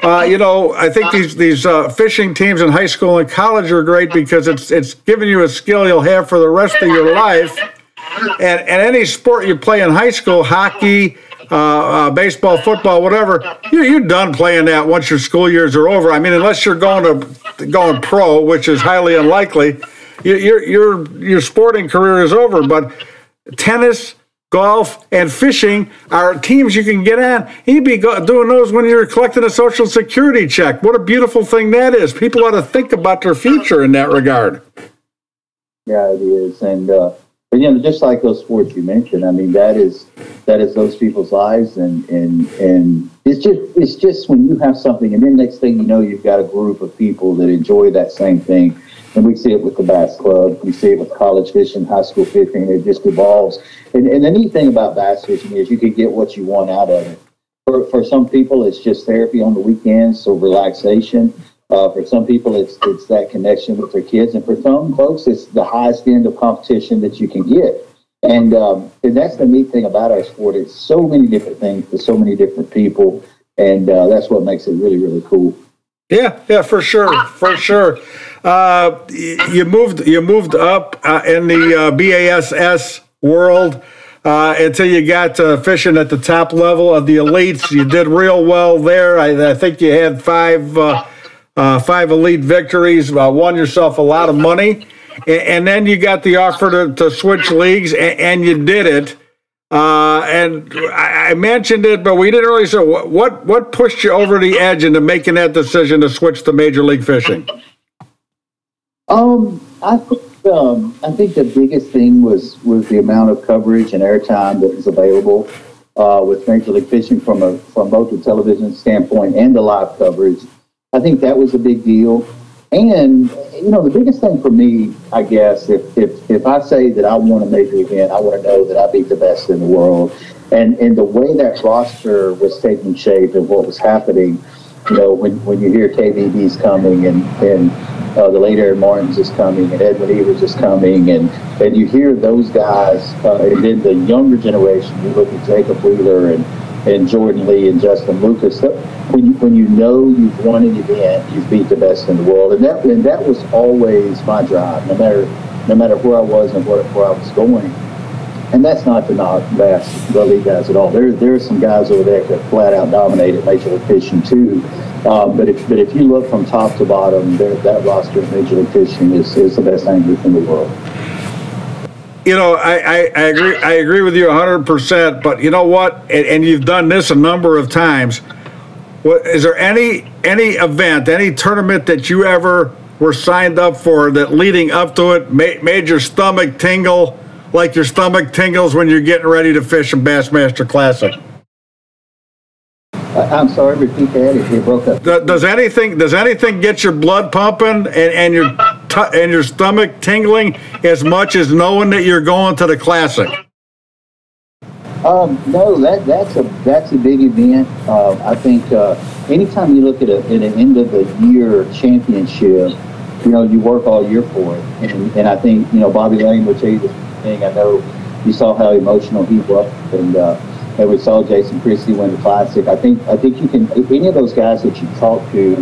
Uh, you know, I think these these uh, fishing teams in high school and college are great because it's it's giving you a skill you'll have for the rest of your life and, and any sport you play in high school, hockey, uh, uh, baseball, football, whatever, you're, you're done playing that once your school years are over. I mean, unless you're going to going pro, which is highly unlikely, your your your sporting career is over. But tennis, golf, and fishing are teams you can get on. He'd be doing those when you're collecting a social security check. What a beautiful thing that is. People ought to think about their future in that regard. Yeah, it is, and. Uh, but you know, just like those sports you mentioned, I mean, that is that is those people's lives, and and and it's just it's just when you have something, and then next thing you know, you've got a group of people that enjoy that same thing, and we see it with the bass club, we see it with college fishing, high school fishing, it just evolves. And and the neat thing about bass fishing is you can get what you want out of it. For for some people, it's just therapy on the weekends, so relaxation. Uh, for some people, it's it's that connection with their kids, and for some folks, it's the highest end of competition that you can get. And um, and that's the neat thing about our sport. It's so many different things for so many different people, and uh, that's what makes it really really cool. Yeah, yeah, for sure, for sure. Uh, you moved you moved up uh, in the uh, BASS world. Uh, until you got uh, fishing at the top level of the elites. You did real well there. I, I think you had five five elite victories, won yourself a lot of money, and, and then you got the offer to, to switch leagues, and, and you did it. And I, I, mentioned it, but we didn't really what, what what pushed you over the edge into making that decision to switch to Major League Fishing. Um, I think um, I think the biggest thing was was the amount of coverage and airtime that was available uh, with Major League Fishing from a from both the television standpoint and the live coverage. I think that was a big deal. And, you know, the biggest thing for me, I guess, if, if, if I say that I want a major event, I want to know that I beat the best in the world. And, and the way that roster was taking shape and what was happening, you know, when, when you hear KVD's coming and, and uh, the late Aaron Martens is coming and Edwin Evers is coming and, and you hear those guys uh, and then the younger generation, you look at Jacob Wheeler and, and Jordan Lee and Justin Lucas, when you, when you know you've won an event, you've beat the best in the world. And that, and that was always my drive, no matter, no matter where I was and where, where I was going and that's not to knock bass league guys at all. There, there are some guys over there that flat out dominate at Major League Fishing too. Um, but if but if you look from top to bottom, that roster of Major League Fishing is, is the best angler in the world. You know, I, I, I agree. I agree with you 100. percent But you know what? And, and you've done this a number of times. What is there any any event, any tournament that you ever were signed up for that leading up to it made, made your stomach tingle? Like your stomach tingles when you're getting ready to fish a Bassmaster Classic? I'm sorry, repeat that. It broke up. Does anything does anything get your blood pumping and, and your t- and your stomach tingling as much as knowing that you're going to the classic? Um, no, that that's a that's a big event. Uh, I think uh, anytime you look at, a, at an end of the year championship, you know you work all year for it, and, and I think you know Bobby Lane would tell you I know you saw how emotional he was, and uh, and we saw Jason Christie win the Classic. I think I think you can any of those guys that you talk to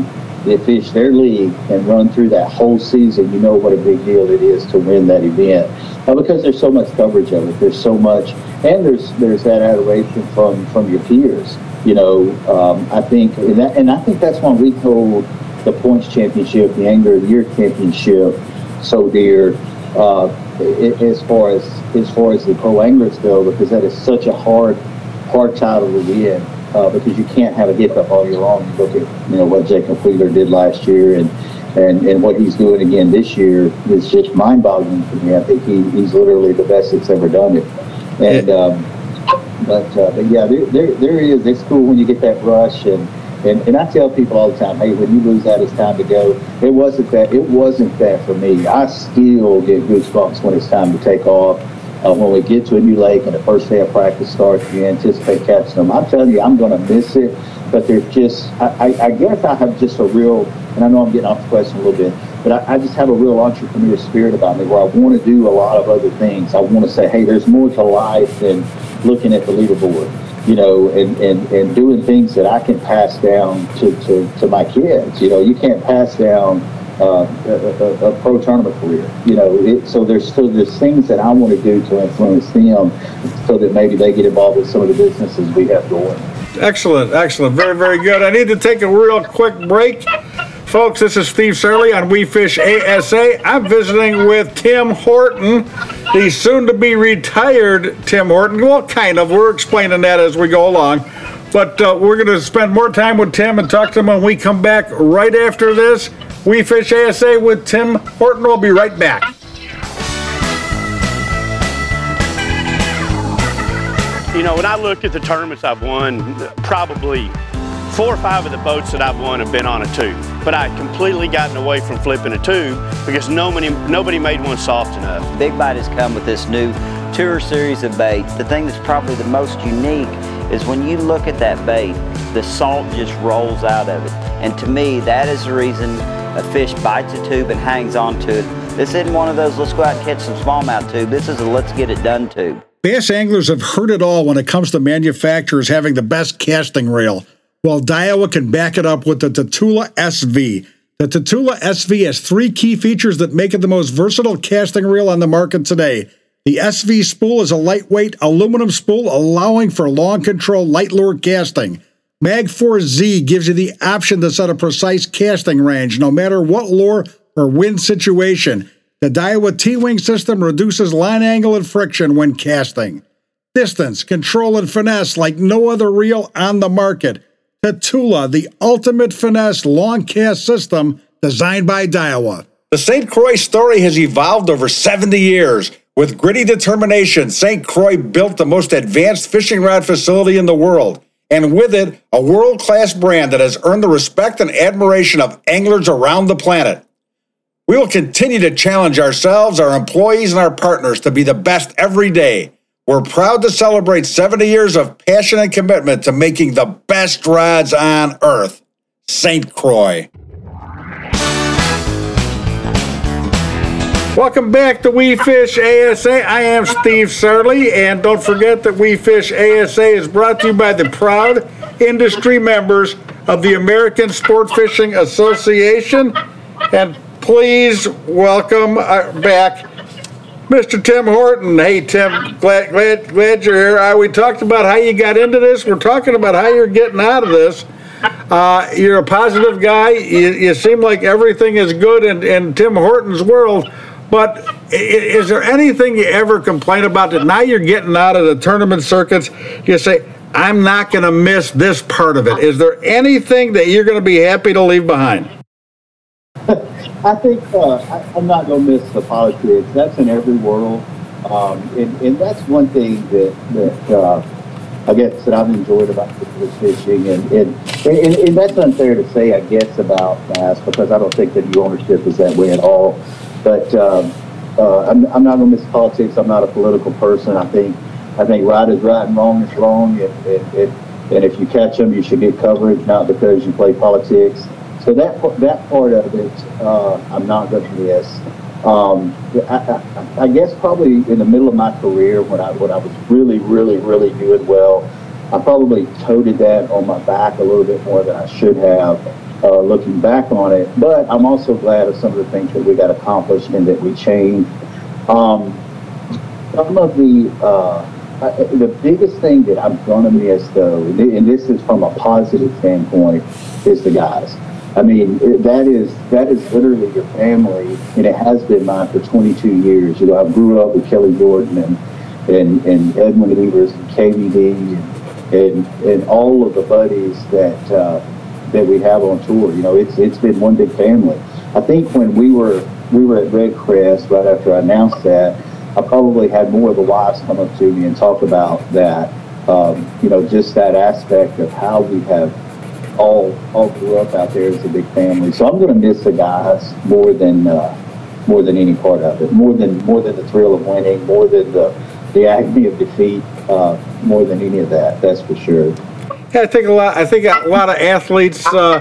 that fish their league and run through that whole season, you know what a big deal it is to win that event uh, because there's so much coverage of it. There's so much, and there's there's that adoration from from your peers. You know, um, I think, and, that, and I think that's why we hold the points championship, the Angler of the Year championship, so dear uh, as far as as far as the pro anglers go, because that is such a hard hard title to win. Uh, because you can't have a hiccup all year long. You look at you know what Jacob Wheeler did last year, and and and what he's doing again this year is just mind-boggling for me. I think he, he's literally the best that's ever done it. And um, but uh, but yeah, there, there there is. It's cool when you get that rush and and, and I tell people all the time, hey, when you lose that, it's time to go. It wasn't that. It wasn't that for me. I still get goosebumps when it's time to take off. Uh, when we get to a new lake and the first day of practice starts, you anticipate catching them. I'm telling you, I'm going to miss it. But there's just, I, I, I, guess I have just a real, and I know I'm getting off the question a little bit, but I, I just have a real entrepreneur spirit about me where I want to do a lot of other things. I want to say, hey, there's more to life than looking at the leaderboard you know, and, and, and doing things that I can pass down to, to, to my kids. You know, you can't pass down uh, a, a, a, pro tournament career. You know, it, so there's so there's things that I want to do to influence them, so that maybe they get involved with some of the businesses we have going. Excellent, excellent, very very good. I need to take a real quick break. Folks, this is Steve Sarley on We Fish ASA. I'm visiting with Tim Horton, the soon to be retired Tim Horton. Well, kind of. We're explaining that as we go along. But uh, we're going to spend more time with Tim and talk to him when we come back right after this. We Fish ASA with Tim Horton. We'll be right back. You know, when I look at the tournaments I've won, probably four or five of the boats that I've won have been on a tube, but I had completely gotten away from flipping a tube because nobody, nobody made one soft enough. Big Bite has come with this new tour series of baits. The thing that's probably the most unique is when you look at that bait, the salt just rolls out of it. And to me, that is the reason a fish bites a tube and hangs onto it. This isn't one of those let's go out and catch some smallmouth tube. This is a let's get it done tube. Bass anglers have heard it all when it comes to manufacturers having the best casting reel. Well, Daiwa can back it up with the Tatula SV. The Tatula SV has three key features that make it the most versatile casting reel on the market today. The SV spool is a lightweight aluminum spool allowing for long control light lure casting. Magforce Z gives you the option to set a precise casting range no matter what lure or wind situation. The Daiwa T-Wing system reduces line angle and friction when casting. Distance, control, and finesse like no other reel on the market. Tatula, the ultimate finesse long cast system designed by Daiwa. The St. Croix story has evolved over 70 years. With gritty determination, St. Croix built the most advanced fishing rod facility in the world, and with it, a world class brand that has earned the respect and admiration of anglers around the planet. We will continue to challenge ourselves, our employees, and our partners to be the best every day we're proud to celebrate 70 years of passion and commitment to making the best rods on earth. St. Croix. Welcome back to We Fish ASA. I am Steve Sarley, and don't forget that We Fish ASA is brought to you by the proud industry members of the American Sport Fishing Association. And please welcome uh, back Mr. Tim Horton. Hey, Tim, glad, glad, glad you're here. Uh, we talked about how you got into this. We're talking about how you're getting out of this. Uh, you're a positive guy. You, you seem like everything is good in, in Tim Horton's world. But is there anything you ever complain about that now you're getting out of the tournament circuits? You say, I'm not going to miss this part of it. Is there anything that you're going to be happy to leave behind? I think uh, I, I'm not going to miss the politics. That's in every world, um, and, and that's one thing that that uh, I guess that I've enjoyed about fishing, and and, and and that's unfair to say, I guess, about bass because I don't think that ownership is that way at all. But um, uh, I'm, I'm not going to miss politics. I'm not a political person. I think I think right is right and wrong is wrong. And, and if you catch them, you should get coverage, not because you play politics. So that that part of it, uh, I'm not going to miss. Um, I, I, I guess probably in the middle of my career, when I when I was really, really, really doing well, I probably toted that on my back a little bit more than I should have. Uh, looking back on it, but I'm also glad of some of the things that we got accomplished and that we changed. Um, some of the uh, I- the biggest thing that I'm gonna miss though, and this is from a positive standpoint, is the guys. I mean, it- that is that is literally your family, and it has been mine for 22 years. You know, I grew up with Kelly Jordan and and, and Edwin Evers and KVD and, and and all of the buddies that uh, that we have on tour. You know, it's it's been one big family. I think when we were we were at Red Crest right after I announced that, I probably had more of the wives come up to me and talk about that. Um, you know, just that aspect of how we have all all grew up out there as a big family. So I'm going to miss the guys more than uh, more than any part of it. More than more than the thrill of winning. More than the the agony of defeat. Uh, more than any of that. That's for sure. Yeah, I think a lot. I think a lot of athletes. Uh,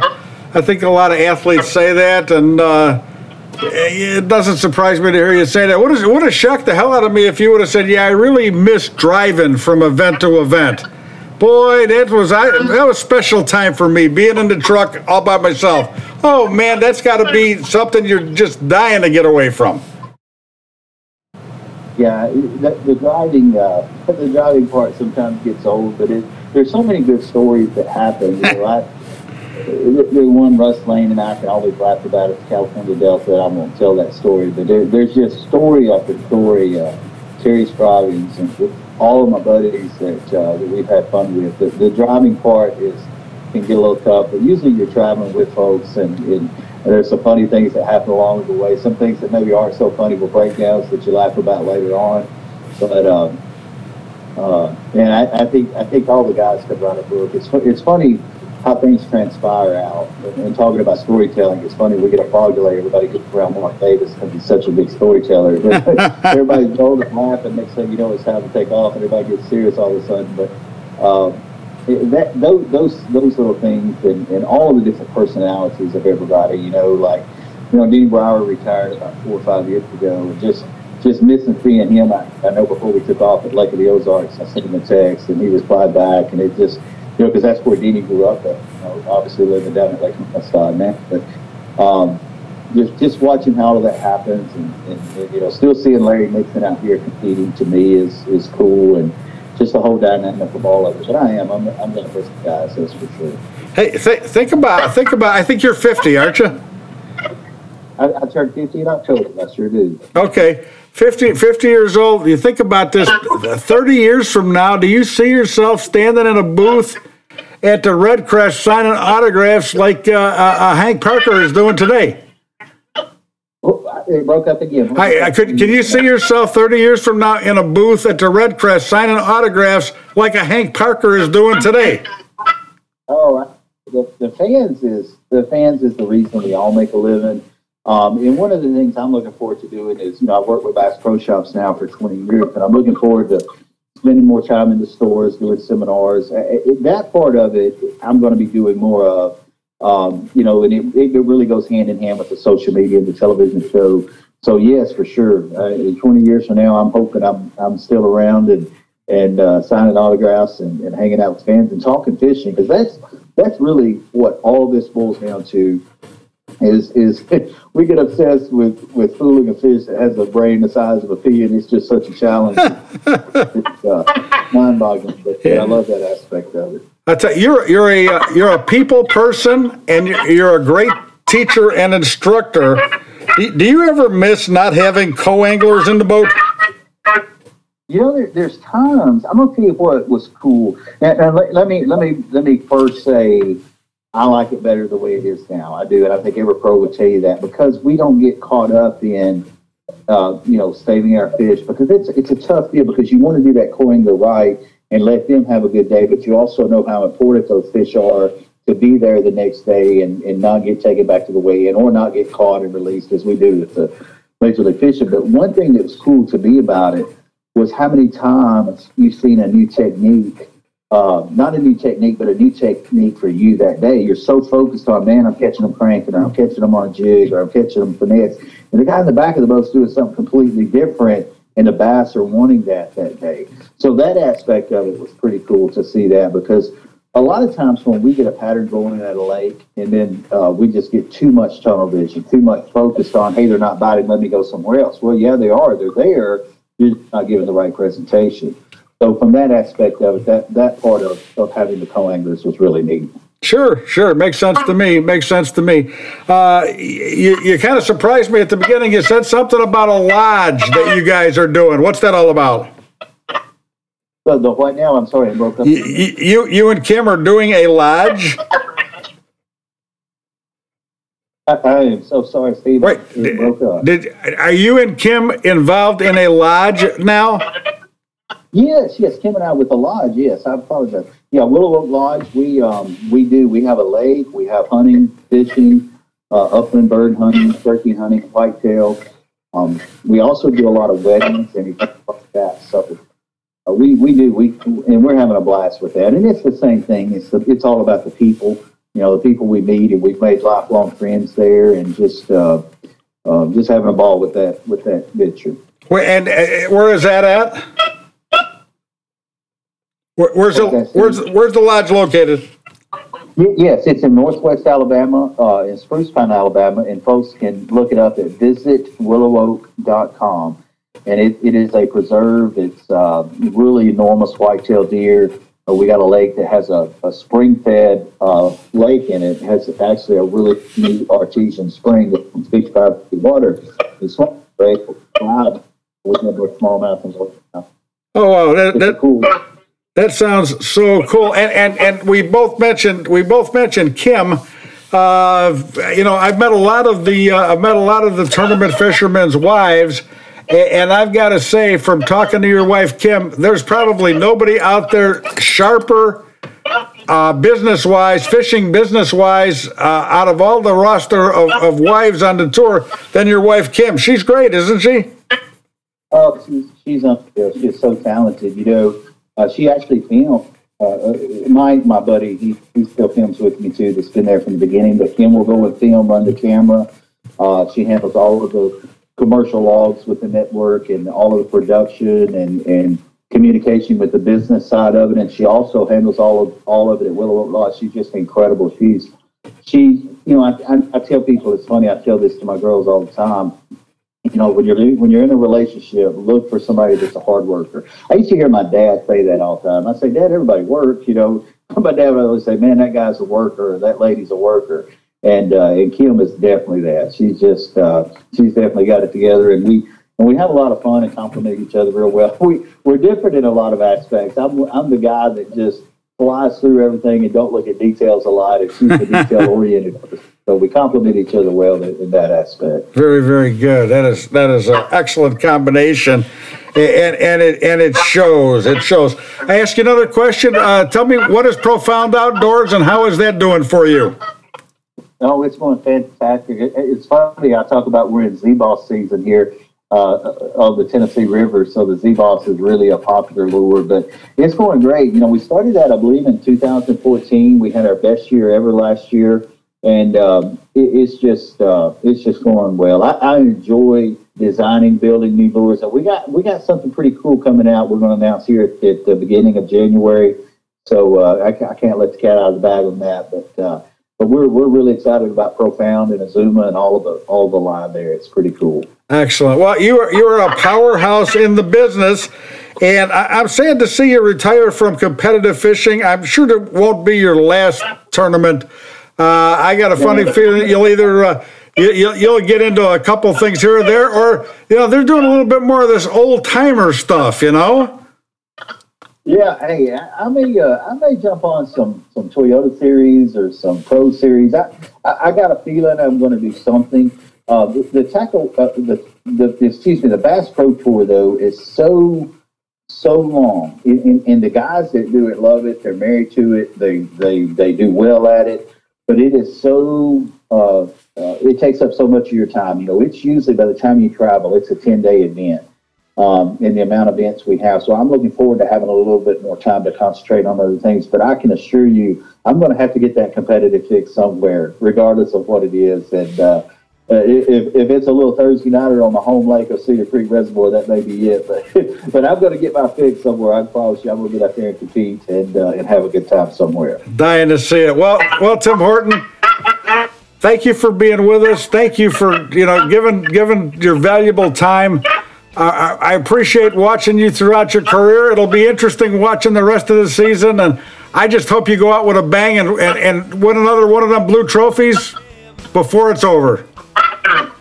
I think a lot of athletes say that, and uh, it doesn't surprise me to hear you say that. Would have would have shocked the hell out of me if you would have said, "Yeah, I really miss driving from event to event." Boy, that was I. That was special time for me, being in the truck all by myself. Oh man, that's got to be something you're just dying to get away from. Yeah, the, the driving, uh, the driving part sometimes gets old, but it, there's so many good stories that happen. You know, I, the one Russ Lane and I can always laugh about is California Delta. I'm going to tell that story, but there, there's just story after story. Uh, Terry Scroggins and all of my buddies that uh, that we've had fun with. The, the driving part is can get a little tough, but usually you're traveling with folks, and, and, there's some funny things that happen along the way. Some things that maybe aren't so funny will breakdowns that you laugh about later on. But um, uh, and I, I think I think all the guys could write a book. It's it's funny how things transpire out. And, and talking about storytelling, it's funny we get a fog delay. Everybody gets around Mark Davis because he's such a big storyteller. <laughs> Everybody's laugh, and next thing you know, it's time to take off, and everybody gets serious all of a sudden. But um, it- that those those those little things, and, and all of the different personalities of everybody. You know, like you know, Dean Brauer retired about four or five years ago, and just just missing seeing him. I, I know before we took off at Lake of the Ozarks, I sent him a text, and he replied back, and it just you know, because that's where Deanie grew up. At, you know, obviously living down at Lake now, but um, just just watching how all of that happens, and, and, and you know, still seeing Larry Nixon out here competing to me is is cool, and just the whole dynamic of all of it. But I am, I'm, I'm going to miss the guys, that's for sure. Hey, th- think about think about. I think you're 50, aren't you? I, I turned 50 in October. I sure do. Okay, 50, 50 years old. You think about this 30 years from now, do you see yourself standing in a booth at the Red Crest signing autographs like uh, uh, uh, Hank Parker is doing today? Oh, it broke up again. I, I could, can you see yourself 30 years from now in a booth at the Red Crest signing autographs like a Hank Parker is doing today? Oh, the, the fans is the fans is the reason we all make a living. Um, and one of the things I'm looking forward to doing is, you know, I've worked with Bass Pro Shops now for 20 years, and I'm looking forward to spending more time in the stores, doing seminars. That part of it, I'm going to be doing more of. Um, you know, and it, it really goes hand in hand with the social media and the television show. So yes, for sure. Uh, in 20 years from now, I'm hoping I'm I'm still around and and uh, signing autographs and, and hanging out with fans and talking fishing because that's that's really what all this boils down to. Is is <laughs> we get obsessed with with fooling a fish that has a brain the size of a pea, and it's just such a challenge. <laughs> it's uh, mind-boggling, but yeah. I love that aspect of it. I tell you, you're you're a uh, you're a people person, and you're, you're a great teacher and instructor. Do, do you ever miss not having co-anglers in the boat? You know, there, there's times. I'm gonna tell you what was cool. And, and let, let, me let me let me first say, I like it better the way it is now. I do, and I think every pro would tell you that because we don't get caught up in, uh, you know, saving our fish because it's it's a tough deal because you want to do that co-angler right and let them have a good day. But you also know how important those fish are to be there the next day and, and not get taken back to the weigh-in or not get caught and released as we do with the Major League Fishing. But one thing that was cool to me about it was how many times you've seen a new technique, uh, not a new technique, but a new technique for you that day. You're so focused on, man, I'm catching them cranking, or I'm catching them on a jig, or I'm catching them finesse. And the guy in the back of the boat's doing something completely different, and the bass are wanting that that day. So that aspect of it was pretty cool to see that because a lot of times when we get a pattern going at a lake and then uh, we just get too much tunnel vision, too much focused on, hey, they're not biting, let me go somewhere else. Well, yeah, they are. They're there. You're not giving the right presentation. So from that aspect of it, that, that part of, of having the co-anglers was really neat. Sure, sure. Makes sense to me. Makes sense to me. Uh, you, you kind of surprised me at the beginning. You said something about a lodge that you guys are doing. What's that all about? The, the what now? I'm sorry, I broke up. You, you, you and Kim are doing a lodge? I, I am so sorry, Steve. Wait, up. did, are you and Kim involved in a lodge now? Yes, yes, Kim and I with the lodge. Yes, I apologize. Yeah, Willow Oak Lodge. We um we do. We have a lake. We have hunting, fishing, uh, upland bird hunting, turkey hunting, whitetail. Um, we also do a lot of weddings and like that. So uh, we we do we and we're having a blast with that. And it's the same thing. It's the, it's all about the people. You know, the people we meet, and we've made lifelong friends there, and just uh, uh, just having a ball with that with that venture. Where, and uh, where is that at? Where, where's the where's where's the lodge located? Yes, it's in northwest Alabama, uh, in Spruce Pine, Alabama, and folks can look it up at visitwillowoak.com. And it, it is a preserve. It's uh, really enormous whitetail deer. Uh, we got a lake that has a, a spring-fed uh, lake in it. It has actually a really neat artesian spring with 55 feet water. It's great. Wow. Smallmouth and. Oh wow, that, that cool. That sounds so cool. And and and we both mentioned we both mentioned Kim. Uh, you know, I've met a lot of the uh, I've met a lot of the tournament fishermen's wives, and I've got to say, from talking to your wife Kim, there's probably nobody out there sharper, uh, business wise, fishing business wise, uh, out of all the roster of, of wives on the tour than your wife Kim. She's great, isn't she? Oh, she's she's unreal. She's so talented. You know, uh, she actually filmed. Uh, my my buddy, he, he still films with me too. That's been there from the beginning. But Kim will go and film, run the camera. Uh, she handles all of the commercial logs with the network and all of the production and and communication with the business side of it. And she also handles all of all of it at Willow Oak Lodge. She's just incredible. She's she, you know, I, I, I tell people it's funny. I tell this to my girls all the time you know, when you're when you're in a relationship, look for somebody that's a hard worker. I used to hear my dad say that all the time. I say, Dad, everybody works. You know, <laughs> my dad would always say, Man, that guy's a worker. Or, that lady's a worker. And uh, and Kim is definitely that. She's just uh, she's definitely got it together. And we and we have a lot of fun and compliment each other real well. <laughs> We we're different in a lot of aspects. I'm I'm the guy that just flies through everything and don't look at details a lot. It's super detail oriented. So we complement each other well in, in that aspect. Very, very good. That is that is an excellent combination, and and it and it shows. It shows. I ask you another question. Uh, tell me what is Profound Outdoors and how is that doing for you? Oh, it's going fantastic. It, it's funny. I talk about we're in Z-Boss season here uh, of the Tennessee River, so the Z-Boss is really a popular lure. But it's going great. You know, we started that I believe in 2014. We had our best year ever last year. and um, it, it's just uh, it's just going well. I, I enjoy designing, building new lures, and we got we got something pretty cool coming out. We're going to announce here at, at the beginning of January. So uh, I, I can't let the cat out of the bag on that, but uh, but we're we're really excited about Profound and Azuma and all of the all the line there. It's pretty cool. Excellent. Well, you are you are a powerhouse in the business, and I, I'm sad to see you retire from competitive fishing. I'm sure it won't be your last tournament. Uh, I got a funny feeling you'll either uh, you, you'll, you'll get into a couple things here or there, or you know they're doing a little bit more of this old timer stuff. You know. Yeah, hey, I, I may uh, I may jump on some some Toyota series or some Pro series. I I, I got a feeling I'm going to do something. Uh, the, the tackle, uh, the, the excuse me, the Bass Pro Tour though is so so long, and, and, and the guys that do it love it. They're married to it. They they they do well at it, but it is so. Uh, uh, it takes up so much of your time. You know, it's usually by the time you travel, it's a ten day event um, in the amount of events we have. So I'm looking forward to having a little bit more time to concentrate on other things. But I can assure you, I'm going to have to get that competitive fix somewhere, regardless of what it is. And uh, uh, if, if it's a little Thursday nighter on the home lake of Cedar Creek Reservoir, that may be it. But <laughs> but I'm going to get my fix somewhere. I promise you, I'm going to get out there and compete and uh, and have a good time somewhere. Dying to see it. Well, well, Tim Horton, thank you for being with us. Thank you for you know giving giving your valuable time. I, I appreciate watching you throughout your career. It'll be interesting watching the rest of the season, and I just hope you go out with a bang and, and, and win another one of them blue trophies before it's over.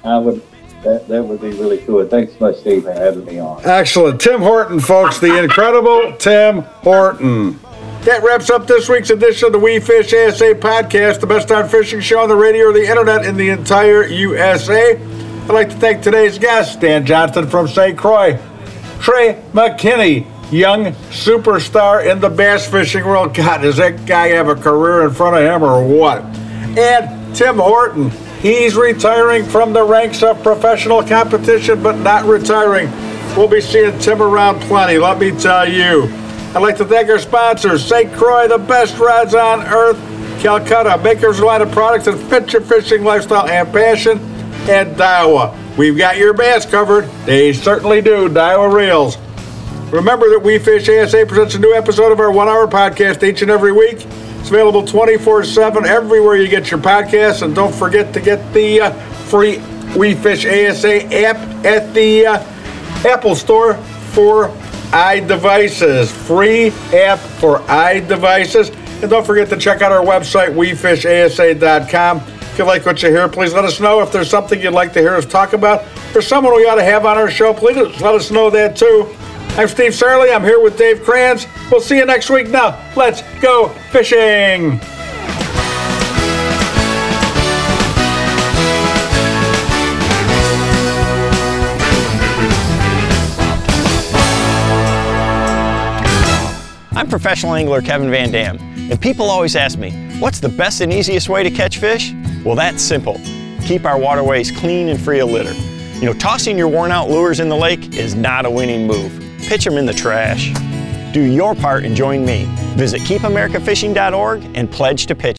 I would. That, that would be really cool. Thanks so much, Steve, for having me on. Excellent. Tim Horton, folks, the incredible Tim Horton. That wraps up this week's edition of the We Fish ASA podcast, the best darn fishing show on the radio or the internet in the entire USA. I'd like to thank today's guest, Dan Johnson from St. Croix, Trey McKinney, young superstar in the bass fishing world. God, does that guy have a career in front of him or what? And Tim Horton, he's retiring from the ranks of professional competition, but not retiring. We'll be seeing Tim around plenty, let me tell you. I'd like to thank our sponsors, St. Croix, the best rods on earth, Calcutta, makers of line of products that fit your fishing lifestyle and passion, and Daiwa. We've got your bass covered. They certainly do. Daiwa Reels. Remember that We Fish ASA presents a new episode of our one hour podcast each and every week. It's available 24 7 everywhere you get your podcasts. And don't forget to get the uh, free We Fish ASA app at the uh, Apple Store for iDevices. Free app for iDevices. And don't forget to check out our website, wefishasa.com. If you like what you hear, please let us know. If there's something you'd like to hear us talk about, or someone we ought to have on our show, please let us know that too. I'm Steve Sarley. I'm here with Dave Kranz. We'll see you next week. Now, let's go fishing. I'm professional angler Kevin Van Dam, and people always ask me, what's the best and easiest way to catch fish? Well, that's simple. Keep our waterways clean and free of litter. You know, tossing your worn out lures in the lake is not a winning move. Pitch them in the trash. Do your part and join me. Visit keepamericafishing.org and pledge to pitch.